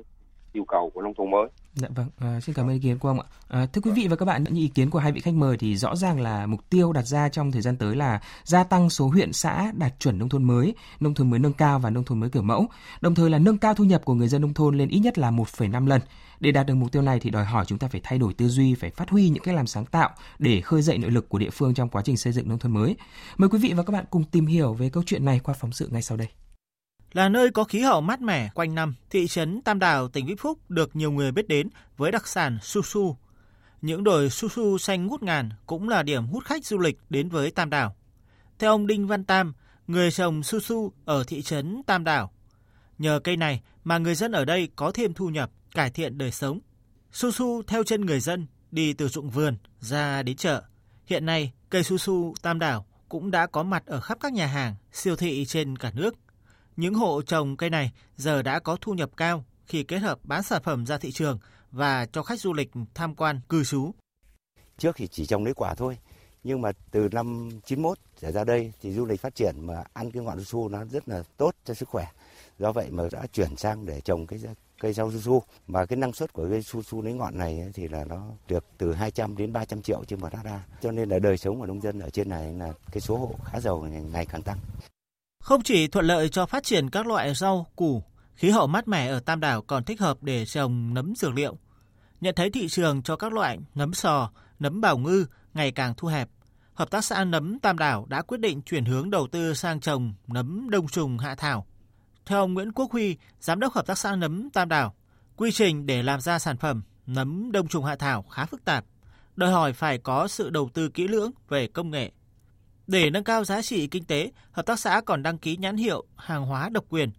yêu cầu của nông thôn mới. Dạ vâng, à, xin cảm ơn ý kiến của ông ạ. À, thưa quý vị và các bạn, những ý kiến của hai vị khách mời thì rõ ràng là mục tiêu đặt ra trong thời gian tới là gia tăng số huyện xã đạt chuẩn nông thôn mới, nông thôn mới nâng cao và nông thôn mới kiểu mẫu, đồng thời là nâng cao thu nhập của người dân nông thôn lên ít nhất là 1,5 lần. Để đạt được mục tiêu này thì đòi hỏi chúng ta phải thay đổi tư duy, phải phát huy những cách làm sáng tạo để khơi dậy nội lực của địa phương trong quá trình xây dựng nông thôn mới. Mời quý vị và các bạn cùng tìm hiểu về câu chuyện này qua phóng sự ngay sau đây. Là nơi có khí hậu mát mẻ quanh năm, thị trấn Tam Đảo, tỉnh Vĩnh Phúc được nhiều người biết đến với đặc sản su su. Những đồi su su xanh ngút ngàn cũng là điểm hút khách du lịch đến với Tam Đảo. Theo ông Đinh Văn Tam, người trồng su su ở thị trấn Tam Đảo, nhờ cây này mà người dân ở đây có thêm thu nhập, cải thiện đời sống. Su su theo chân người dân đi từ ruộng vườn ra đến chợ. Hiện nay, cây su su Tam Đảo cũng đã có mặt ở khắp các nhà hàng, siêu thị trên cả nước. Những hộ trồng cây này giờ đã có thu nhập cao khi kết hợp bán sản phẩm ra thị trường và cho khách du lịch tham quan cư trú. Trước thì chỉ trồng lấy quả thôi, nhưng mà từ năm 91 trở ra đây thì du lịch phát triển mà ăn cái ngọn su su nó rất là tốt cho sức khỏe. Do vậy mà đã chuyển sang để trồng cái cây rau su su và cái năng suất của cây su su lấy ngọn này thì là nó được từ 200 đến 300 triệu trên một hecta. Cho nên là đời sống của nông dân ở trên này là cái số hộ khá giàu ngày càng tăng. Không chỉ thuận lợi cho phát triển các loại rau, củ, khí hậu mát mẻ ở Tam Đảo còn thích hợp để trồng nấm dược liệu. Nhận thấy thị trường cho các loại nấm sò, nấm bảo ngư ngày càng thu hẹp, Hợp tác xã nấm Tam Đảo đã quyết định chuyển hướng đầu tư sang trồng nấm đông trùng hạ thảo. Theo ông Nguyễn Quốc Huy, giám đốc Hợp tác xã nấm Tam Đảo, quy trình để làm ra sản phẩm nấm đông trùng hạ thảo khá phức tạp, đòi hỏi phải có sự đầu tư kỹ lưỡng về công nghệ, để nâng cao giá trị kinh tế, hợp tác xã còn đăng ký nhãn hiệu hàng hóa độc quyền,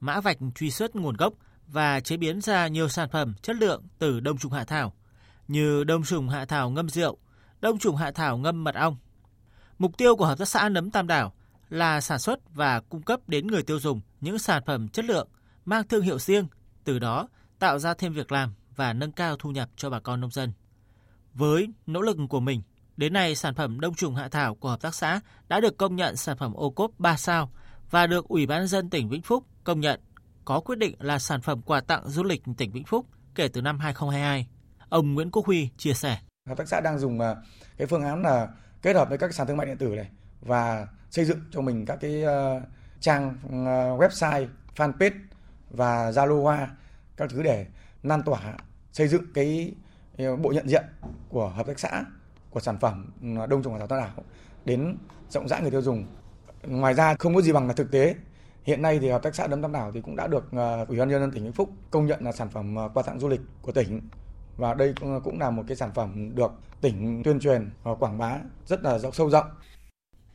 mã vạch truy xuất nguồn gốc và chế biến ra nhiều sản phẩm chất lượng từ đông trùng hạ thảo như đông trùng hạ thảo ngâm rượu, đông trùng hạ thảo ngâm mật ong. Mục tiêu của hợp tác xã nấm Tam Đảo là sản xuất và cung cấp đến người tiêu dùng những sản phẩm chất lượng mang thương hiệu riêng, từ đó tạo ra thêm việc làm và nâng cao thu nhập cho bà con nông dân. Với nỗ lực của mình, Đến nay, sản phẩm đông trùng hạ thảo của hợp tác xã đã được công nhận sản phẩm ô cốp 3 sao và được Ủy ban dân tỉnh Vĩnh Phúc công nhận có quyết định là sản phẩm quà tặng du lịch tỉnh Vĩnh Phúc kể từ năm 2022. Ông Nguyễn Quốc Huy chia sẻ. Hợp tác xã đang dùng à, cái phương án là kết hợp với các sàn thương mại điện tử này và xây dựng cho mình các cái ờ, trang ờ, website, fanpage và Zalo các thứ để lan tỏa xây dựng cái ờ, bộ nhận diện của hợp tác xã của sản phẩm ừ, đông trùng hạ thảo tam đảo đến rộng rãi người tiêu dùng. Ngoài ra không có gì bằng là thực tế. Hiện nay thì hợp tác xã đấm tam đảo thì cũng đã được ờ, Ủy ban nhân dân tỉnh Vĩnh Phúc công nhận là sản phẩm ờ, quà tặng du lịch của tỉnh và đây ờ, cũng là một cái sản phẩm được tỉnh tuyên truyền và quảng bá rất là rộng sâu rộng.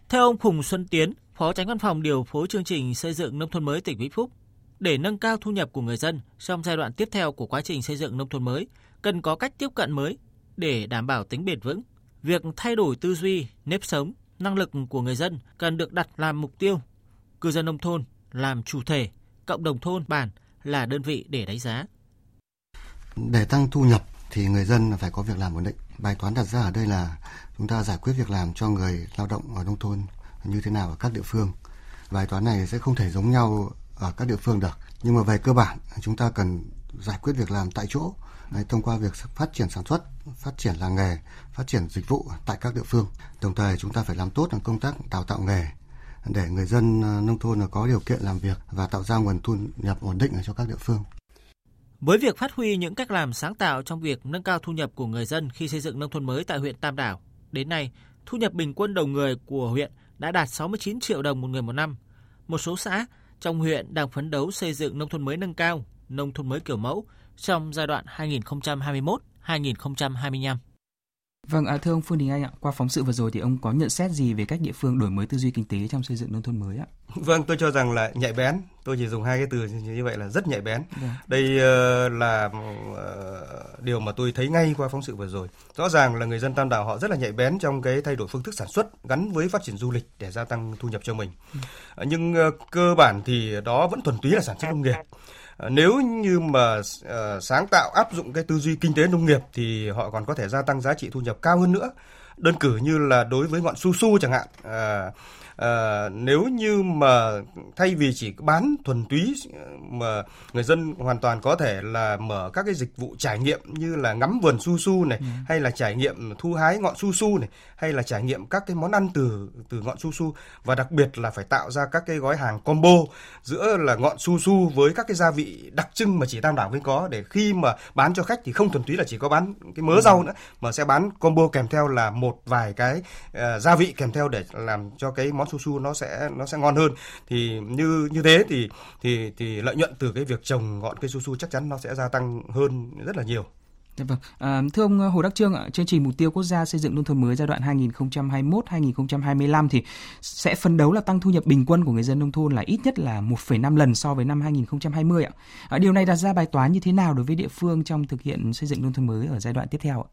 Theo ông Phùng Xuân Tiến, Phó Tránh Văn phòng điều phối chương trình xây dựng nông thôn mới tỉnh Vĩnh Phúc, để nâng cao thu nhập của người dân trong giai đoạn tiếp theo của quá trình xây dựng nông thôn mới, cần có cách tiếp cận mới để đảm bảo tính bền vững. Việc thay đổi tư duy, nếp sống, năng lực của người dân cần được đặt làm mục tiêu. Cư dân nông thôn làm chủ thể, cộng đồng thôn bản là đơn vị để đánh giá. Để tăng thu nhập thì người dân phải có việc làm ổn định. Bài toán đặt ra ở đây là chúng ta giải quyết việc làm cho người lao động ở nông thôn như thế nào ở các địa phương. Bài toán này sẽ không thể giống nhau ở các địa phương được. Nhưng mà về cơ bản chúng ta cần giải quyết việc làm tại chỗ Đấy, thông qua việc phát triển sản xuất, phát triển làng nghề, phát triển dịch vụ tại các địa phương. Đồng thời chúng ta phải làm tốt công tác đào tạo nghề để người dân ờ, nông thôn có điều kiện làm việc và tạo ra nguồn thu nhập ổn định cho các địa phương. Với việc phát huy những cách làm sáng tạo trong việc nâng cao thu nhập của người dân khi xây dựng nông thôn mới tại huyện Tam Đảo, đến nay, thu nhập bình quân đầu người của huyện đã đạt 69 triệu đồng một người một năm. Một số xã trong huyện đang phấn đấu xây dựng nông thôn mới nâng cao, nông thôn mới kiểu mẫu trong giai đoạn 2021-2025. Vâng, à, thưa ông Phương Đình Anh ạ, qua phóng sự vừa rồi thì ông có nhận xét gì về cách địa phương đổi mới tư duy kinh tế trong xây dựng nông thôn mới ạ? Vâng, tôi cho rằng là nhạy bén. Tôi chỉ dùng hai cái từ như vậy là rất nhạy bén. Vâng. Đây uh, là uh, điều mà tôi thấy ngay qua phóng sự vừa rồi. Rõ ràng là người dân Tam Đảo họ rất là nhạy bén trong cái thay đổi phương thức sản xuất gắn với phát triển du lịch để gia tăng thu nhập cho mình. Uh, nhưng uh, cơ bản thì đó vẫn thuần túy là sản xuất nông nghiệp. Ờ, nếu như mà uh, sáng tạo áp dụng cái tư duy kinh tế nông nghiệp thì họ còn có thể gia tăng giá trị thu nhập cao hơn nữa. Đơn cử như là đối với ngọn su su chẳng hạn ờ, à, nếu như mà thay vì chỉ bán thuần túy mà người dân hoàn toàn có thể là mở các cái dịch vụ trải nghiệm như là ngắm vườn su su này ừ. hay là trải nghiệm thu hái ngọn su su này hay là trải nghiệm các cái món ăn từ từ ngọn su su và đặc biệt là phải tạo ra các cái gói hàng combo giữa là ngọn su su với các cái gia vị đặc trưng mà chỉ tam đảo mới có để khi mà bán cho khách thì không thuần túy là chỉ có bán cái mớ ừ. rau nữa mà sẽ bán combo kèm theo là một vài cái uh, gia vị kèm theo để làm cho cái món su su nó sẽ nó sẽ ngon hơn thì như như thế thì thì thì lợi nhuận từ cái việc trồng ngọn cây su su chắc chắn nó sẽ gia tăng hơn rất là nhiều. Dạ vâng. À, thưa ông Hồ Đắc Trương, chương trình mục tiêu quốc gia xây dựng nông thôn mới giai đoạn 2021-2025 thì sẽ phấn đấu là tăng thu nhập bình quân của người dân nông thôn là ít nhất là 1,5 lần so với năm 2020 ạ. À, điều này đặt ra bài toán như thế nào đối với địa phương trong thực hiện xây dựng nông thôn mới ở giai đoạn tiếp theo ạ?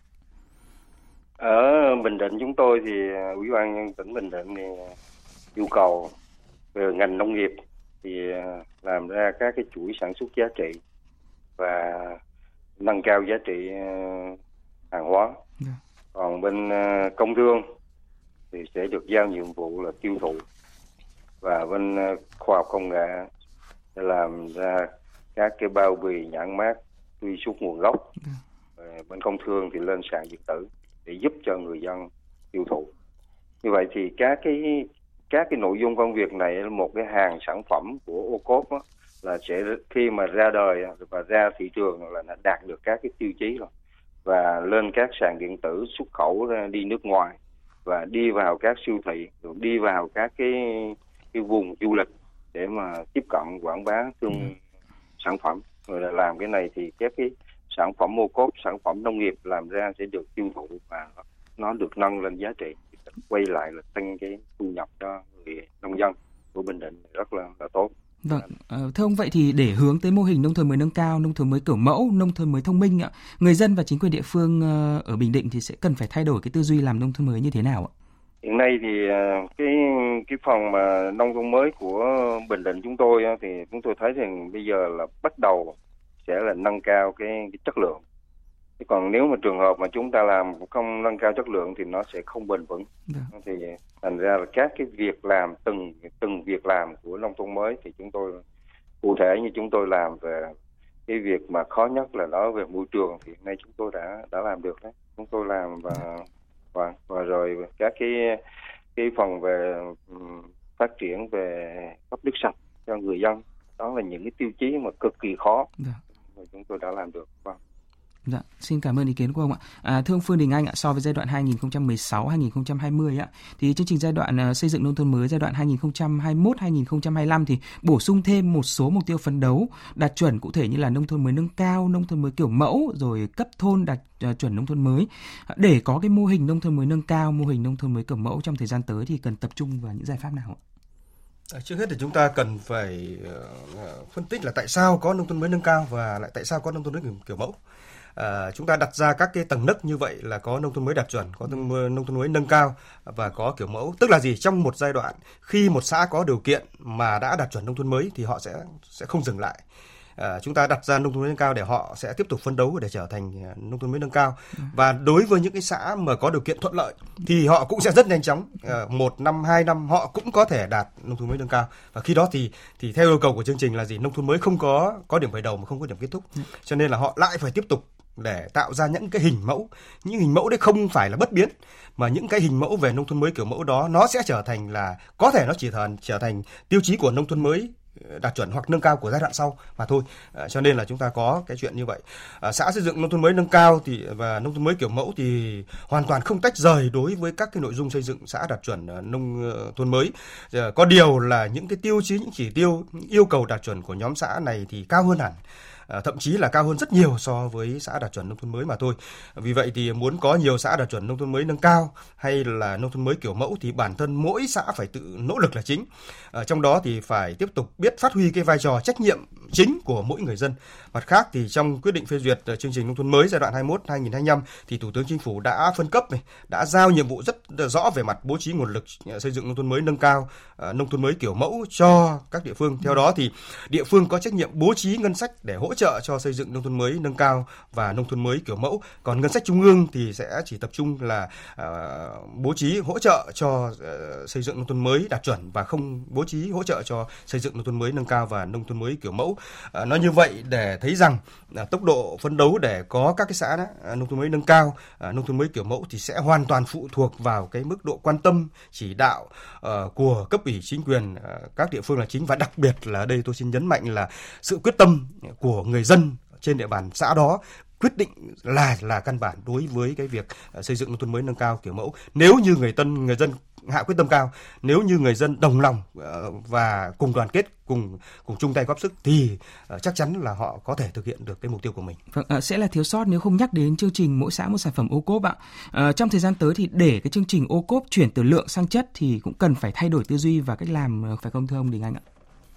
Ở Bình Định chúng tôi thì Ủy ban nhân tỉnh Bình Định thì yêu cầu về ngành nông nghiệp thì à, làm ra các cái chuỗi sản xuất giá trị và nâng cao giá trị à, hàng hóa. Yeah. Dạ. Còn bên à, công thương thì sẽ được giao nhiệm vụ là tiêu thụ và bên khoa học công nghệ sẽ làm ra các cái bao bì nhãn mát truy xuất nguồn gốc. Yeah. Dạ. bên công thương thì lên sàn điện tử để giúp cho người dân tiêu thụ. Như vậy thì các cái các cái nội dung công việc này là một cái hàng sản phẩm của ô cốp là sẽ khi mà ra đời và ra thị trường là đạt được các cái tiêu chí rồi. Và lên các sàn điện tử xuất khẩu ra đi nước ngoài và đi vào các siêu thị rồi đi vào các cái cái vùng du lịch để mà tiếp cận quảng bá thương ừ. sản phẩm. Rồi là làm cái này thì các cái sản phẩm ô cốp sản phẩm nông nghiệp làm ra sẽ được tiêu thụ và nó được nâng lên giá trị quay lại là tăng cái thu nhập cho người nông dân của Bình Định rất là là tốt. Vâng, ờ, thưa ông vậy thì để hướng tới mô hình nông thôn mới nâng cao, nông thôn mới kiểu mẫu, nông thôn mới thông minh ạ, người dân và chính quyền địa phương ờ, ở Bình Định thì sẽ cần phải thay đổi cái tư duy làm nông thôn mới như thế nào ạ? Hiện nay thì ờ, cái cái phần mà nông thôn mới của Bình Định chúng tôi thì chúng tôi thấy rằng bây giờ là bắt đầu sẽ là nâng cao cái, cái chất lượng Chứ còn nếu mà trường hợp mà chúng ta làm không nâng cao chất lượng thì nó sẽ không bền vững. Được. Dạ. Thì thành ra là các cái việc làm từng từng việc làm của nông thôn mới thì chúng tôi cụ thể như chúng tôi làm về cái việc mà khó nhất là nói về môi trường thì hiện nay chúng tôi đã đã làm được đấy. Chúng tôi làm và và, và rồi các cái cái phần về phát triển về cấp nước sạch người dân đó là những cái tiêu chí mà cực kỳ khó Dạ. mà chúng tôi đã làm được vâng. Dạ, xin cảm ơn ý kiến của ông ạ. À, thưa ông Phương Đình Anh ạ, so với giai đoạn 2016-2020 ạ, thì chương trình giai đoạn uh, xây dựng nông thôn mới giai đoạn 2021-2025 thì bổ sung thêm một số mục tiêu phấn đấu đạt chuẩn cụ thể như là nông thôn mới nâng cao, nông thôn mới kiểu mẫu, rồi cấp thôn đạt uh, chuẩn nông thôn mới. Để có cái mô hình nông thôn mới nâng cao, mô hình nông thôn mới kiểu mẫu trong thời gian tới thì cần tập trung vào những giải pháp nào ạ? À, trước hết thì chúng ta cần phải ờ, phân tích là tại sao có nông thôn mới nâng cao và lại tại sao có nông thôn mới kiểu mẫu. À, chúng ta đặt ra các cái tầng nấc như vậy là có nông thôn mới đạt chuẩn, có nông, thôn mới nâng cao và có kiểu mẫu. Tức là gì? Trong một giai đoạn khi một xã có điều kiện mà đã đạt chuẩn nông thôn mới thì họ sẽ sẽ không dừng lại. À, chúng ta đặt ra nông thôn mới nâng cao để họ sẽ tiếp tục phấn đấu để trở thành nông thôn mới nâng cao. Và đối với những cái xã mà có điều kiện thuận lợi thì họ cũng sẽ rất nhanh chóng. À, một năm hai năm họ cũng có thể đạt nông thôn mới nâng cao. Và khi đó thì thì theo yêu cầu của chương trình là gì? Nông thôn mới không có có điểm khởi đầu mà không có điểm kết thúc. Cho nên là họ lại phải tiếp tục để tạo ra những cái hình mẫu. Những hình mẫu đấy không phải là bất biến mà những cái hình mẫu về nông thôn mới kiểu mẫu đó nó sẽ trở thành là có thể nó chỉ thành trở thành tiêu chí của nông thôn mới ờ, đạt chuẩn hoặc nâng cao của giai đoạn sau mà thôi. À, cho nên là chúng ta có cái chuyện như vậy. À, xã xây dựng nông thôn mới nâng cao thì và nông thôn mới kiểu mẫu thì hoàn toàn không tách rời đối với các cái nội dung xây dựng xã đạt chuẩn nông thôn mới. À, có điều là những cái tiêu chí những chỉ tiêu những yêu cầu đạt chuẩn của nhóm xã này thì cao hơn hẳn. Ờ, thậm chí là cao hơn rất nhiều so với xã đạt chuẩn nông thôn mới mà thôi. Vì vậy thì muốn có nhiều xã đạt chuẩn nông thôn mới nâng cao hay là nông thôn mới kiểu mẫu thì bản thân mỗi xã phải tự nỗ lực là chính. À, trong đó thì phải tiếp tục biết phát huy cái vai trò trách nhiệm chính của mỗi người dân. Mặt khác thì trong quyết định phê duyệt ờ, chương trình nông thôn mới giai đoạn 21-2025 thì Thủ tướng Chính phủ đã phân cấp này, đã giao nhiệm vụ rất rõ về mặt bố trí nguồn lực xây dựng nông thôn mới nâng cao, nông thôn mới kiểu mẫu cho các địa phương. Theo đó thì địa phương có trách nhiệm bố trí ngân sách để hỗ trợ cho xây dựng nông thôn mới nâng cao và nông thôn mới kiểu mẫu. Còn ngân sách trung ương thì sẽ chỉ tập trung là uh, bố trí hỗ trợ cho uh, xây dựng nông thôn mới đạt chuẩn và không bố trí hỗ trợ cho xây dựng nông thôn mới nâng cao và nông thôn mới kiểu mẫu. Uh, nói như vậy để thấy rằng uh, tốc độ phấn đấu để có các cái xã đó, uh, nông thôn mới nâng cao, uh, nông thôn mới kiểu mẫu thì sẽ hoàn toàn phụ thuộc vào cái mức độ quan tâm chỉ đạo uh, của cấp ủy chính quyền uh, các địa phương là chính và đặc biệt là đây tôi xin nhấn mạnh là sự quyết tâm của người dân trên địa bàn xã đó quyết định là là căn bản đối với cái việc ờ, xây dựng nông thôn mới nâng cao kiểu mẫu nếu như người tân người dân hạ quyết tâm cao nếu như người dân đồng lòng ờ, và cùng đoàn kết cùng cùng chung tay góp sức thì ờ, chắc chắn là họ có thể thực hiện được cái mục tiêu của mình. Vâng, sẽ là thiếu sót nếu không nhắc đến chương trình mỗi xã một sản phẩm ô cốp ạ. À, trong thời gian tới thì để cái chương trình ô cốp chuyển từ lượng sang chất thì cũng cần phải thay đổi tư duy và cách làm phải không thưa ông Đình Anh ạ?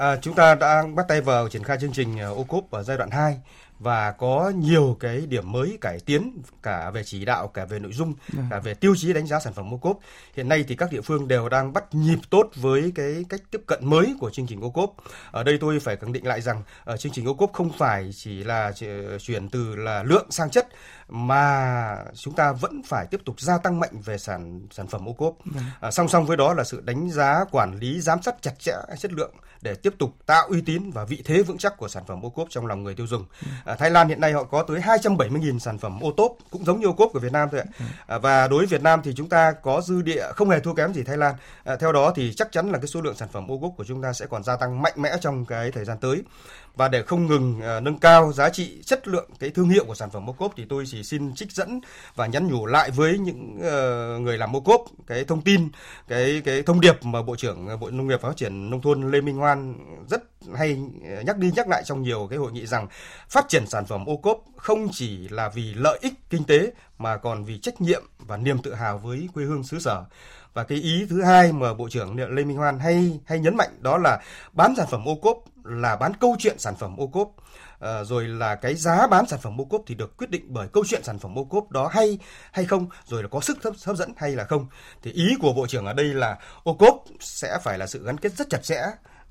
À, chúng ta đã bắt tay vào triển khai chương trình ờ, ô cốp ở giai đoạn 2 và có nhiều cái điểm mới cải tiến cả về chỉ đạo cả về nội dung Vâng. cả về tiêu chí đánh giá sản phẩm ô cốp hiện nay thì các địa phương đều đang bắt nhịp tốt với cái cách tiếp cận mới của chương trình ô cốp ở đây tôi phải khẳng định lại rằng ở chương trình ô cốp không phải chỉ là chuyển từ là lượng sang chất mà chúng ta vẫn phải tiếp tục gia tăng mạnh về sản sản phẩm ô cốp à, song song với đó là sự đánh giá quản lý giám sát chặt chẽ chất lượng để tiếp tục tạo uy tín và vị thế vững chắc của sản phẩm ô cốp trong lòng người tiêu dùng. À, Thái Lan hiện nay họ có tới 270.000 sản phẩm ô tốt cũng giống như ô cốp của Việt Nam thôi ạ. À, và đối với Việt Nam thì chúng ta có dư địa không hề thua kém gì Thái Lan. À, theo đó thì chắc chắn là cái số lượng sản phẩm ô cốp của chúng ta sẽ còn gia tăng mạnh mẽ trong cái thời gian tới. Và để không ngừng à, nâng cao giá trị chất lượng cái thương hiệu của sản phẩm ô cốp thì tôi chỉ xin trích dẫn và nhắn nhủ lại với những ờ, người làm ô cốp cái thông tin cái cái thông điệp mà bộ trưởng bộ nông nghiệp và phát triển nông thôn Lê Minh Hoan rất hay ờ, nhắc đi nhắc lại trong nhiều cái hội nghị rằng phát triển sản phẩm ô cốp không chỉ là vì lợi ích kinh tế mà còn vì trách nhiệm và niềm tự hào với quê hương xứ sở. Và cái ý thứ hai mà bộ trưởng Lê Minh Hoan hay hay nhấn mạnh đó là bán sản phẩm ô cốp là bán câu chuyện sản phẩm ô cốp. À, rồi là cái giá bán sản phẩm ô cốp thì được quyết định bởi câu chuyện sản phẩm ô cốp đó hay hay không rồi là có sức hấp, hấp dẫn hay là không. Thì ý của bộ trưởng ở đây là ô cốp sẽ phải là sự gắn kết rất chặt chẽ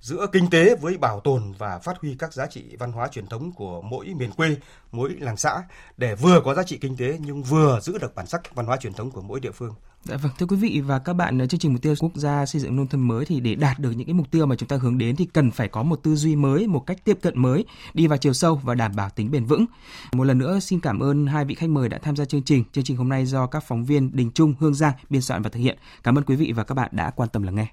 giữa kinh tế với bảo tồn và phát huy các giá trị văn hóa truyền thống của mỗi miền quê, mỗi làng xã để vừa có giá trị kinh tế nhưng vừa giữ được bản sắc văn hóa truyền thống của mỗi địa phương. Dạ vâng, thưa quý vị và các bạn, ờ, chương trình mục tiêu quốc gia xây dựng nông thôn mới thì để đạt được những cái mục tiêu mà chúng ta hướng đến thì cần phải có một tư duy mới, một cách tiếp cận mới, đi vào chiều sâu và đảm bảo tính bền vững. Một lần nữa xin cảm ơn hai vị khách mời đã tham gia chương trình. Chương trình hôm nay do các phóng viên Đình Trung, Hương Giang biên soạn và thực hiện. Cảm ơn quý vị và các bạn đã quan tâm lắng nghe.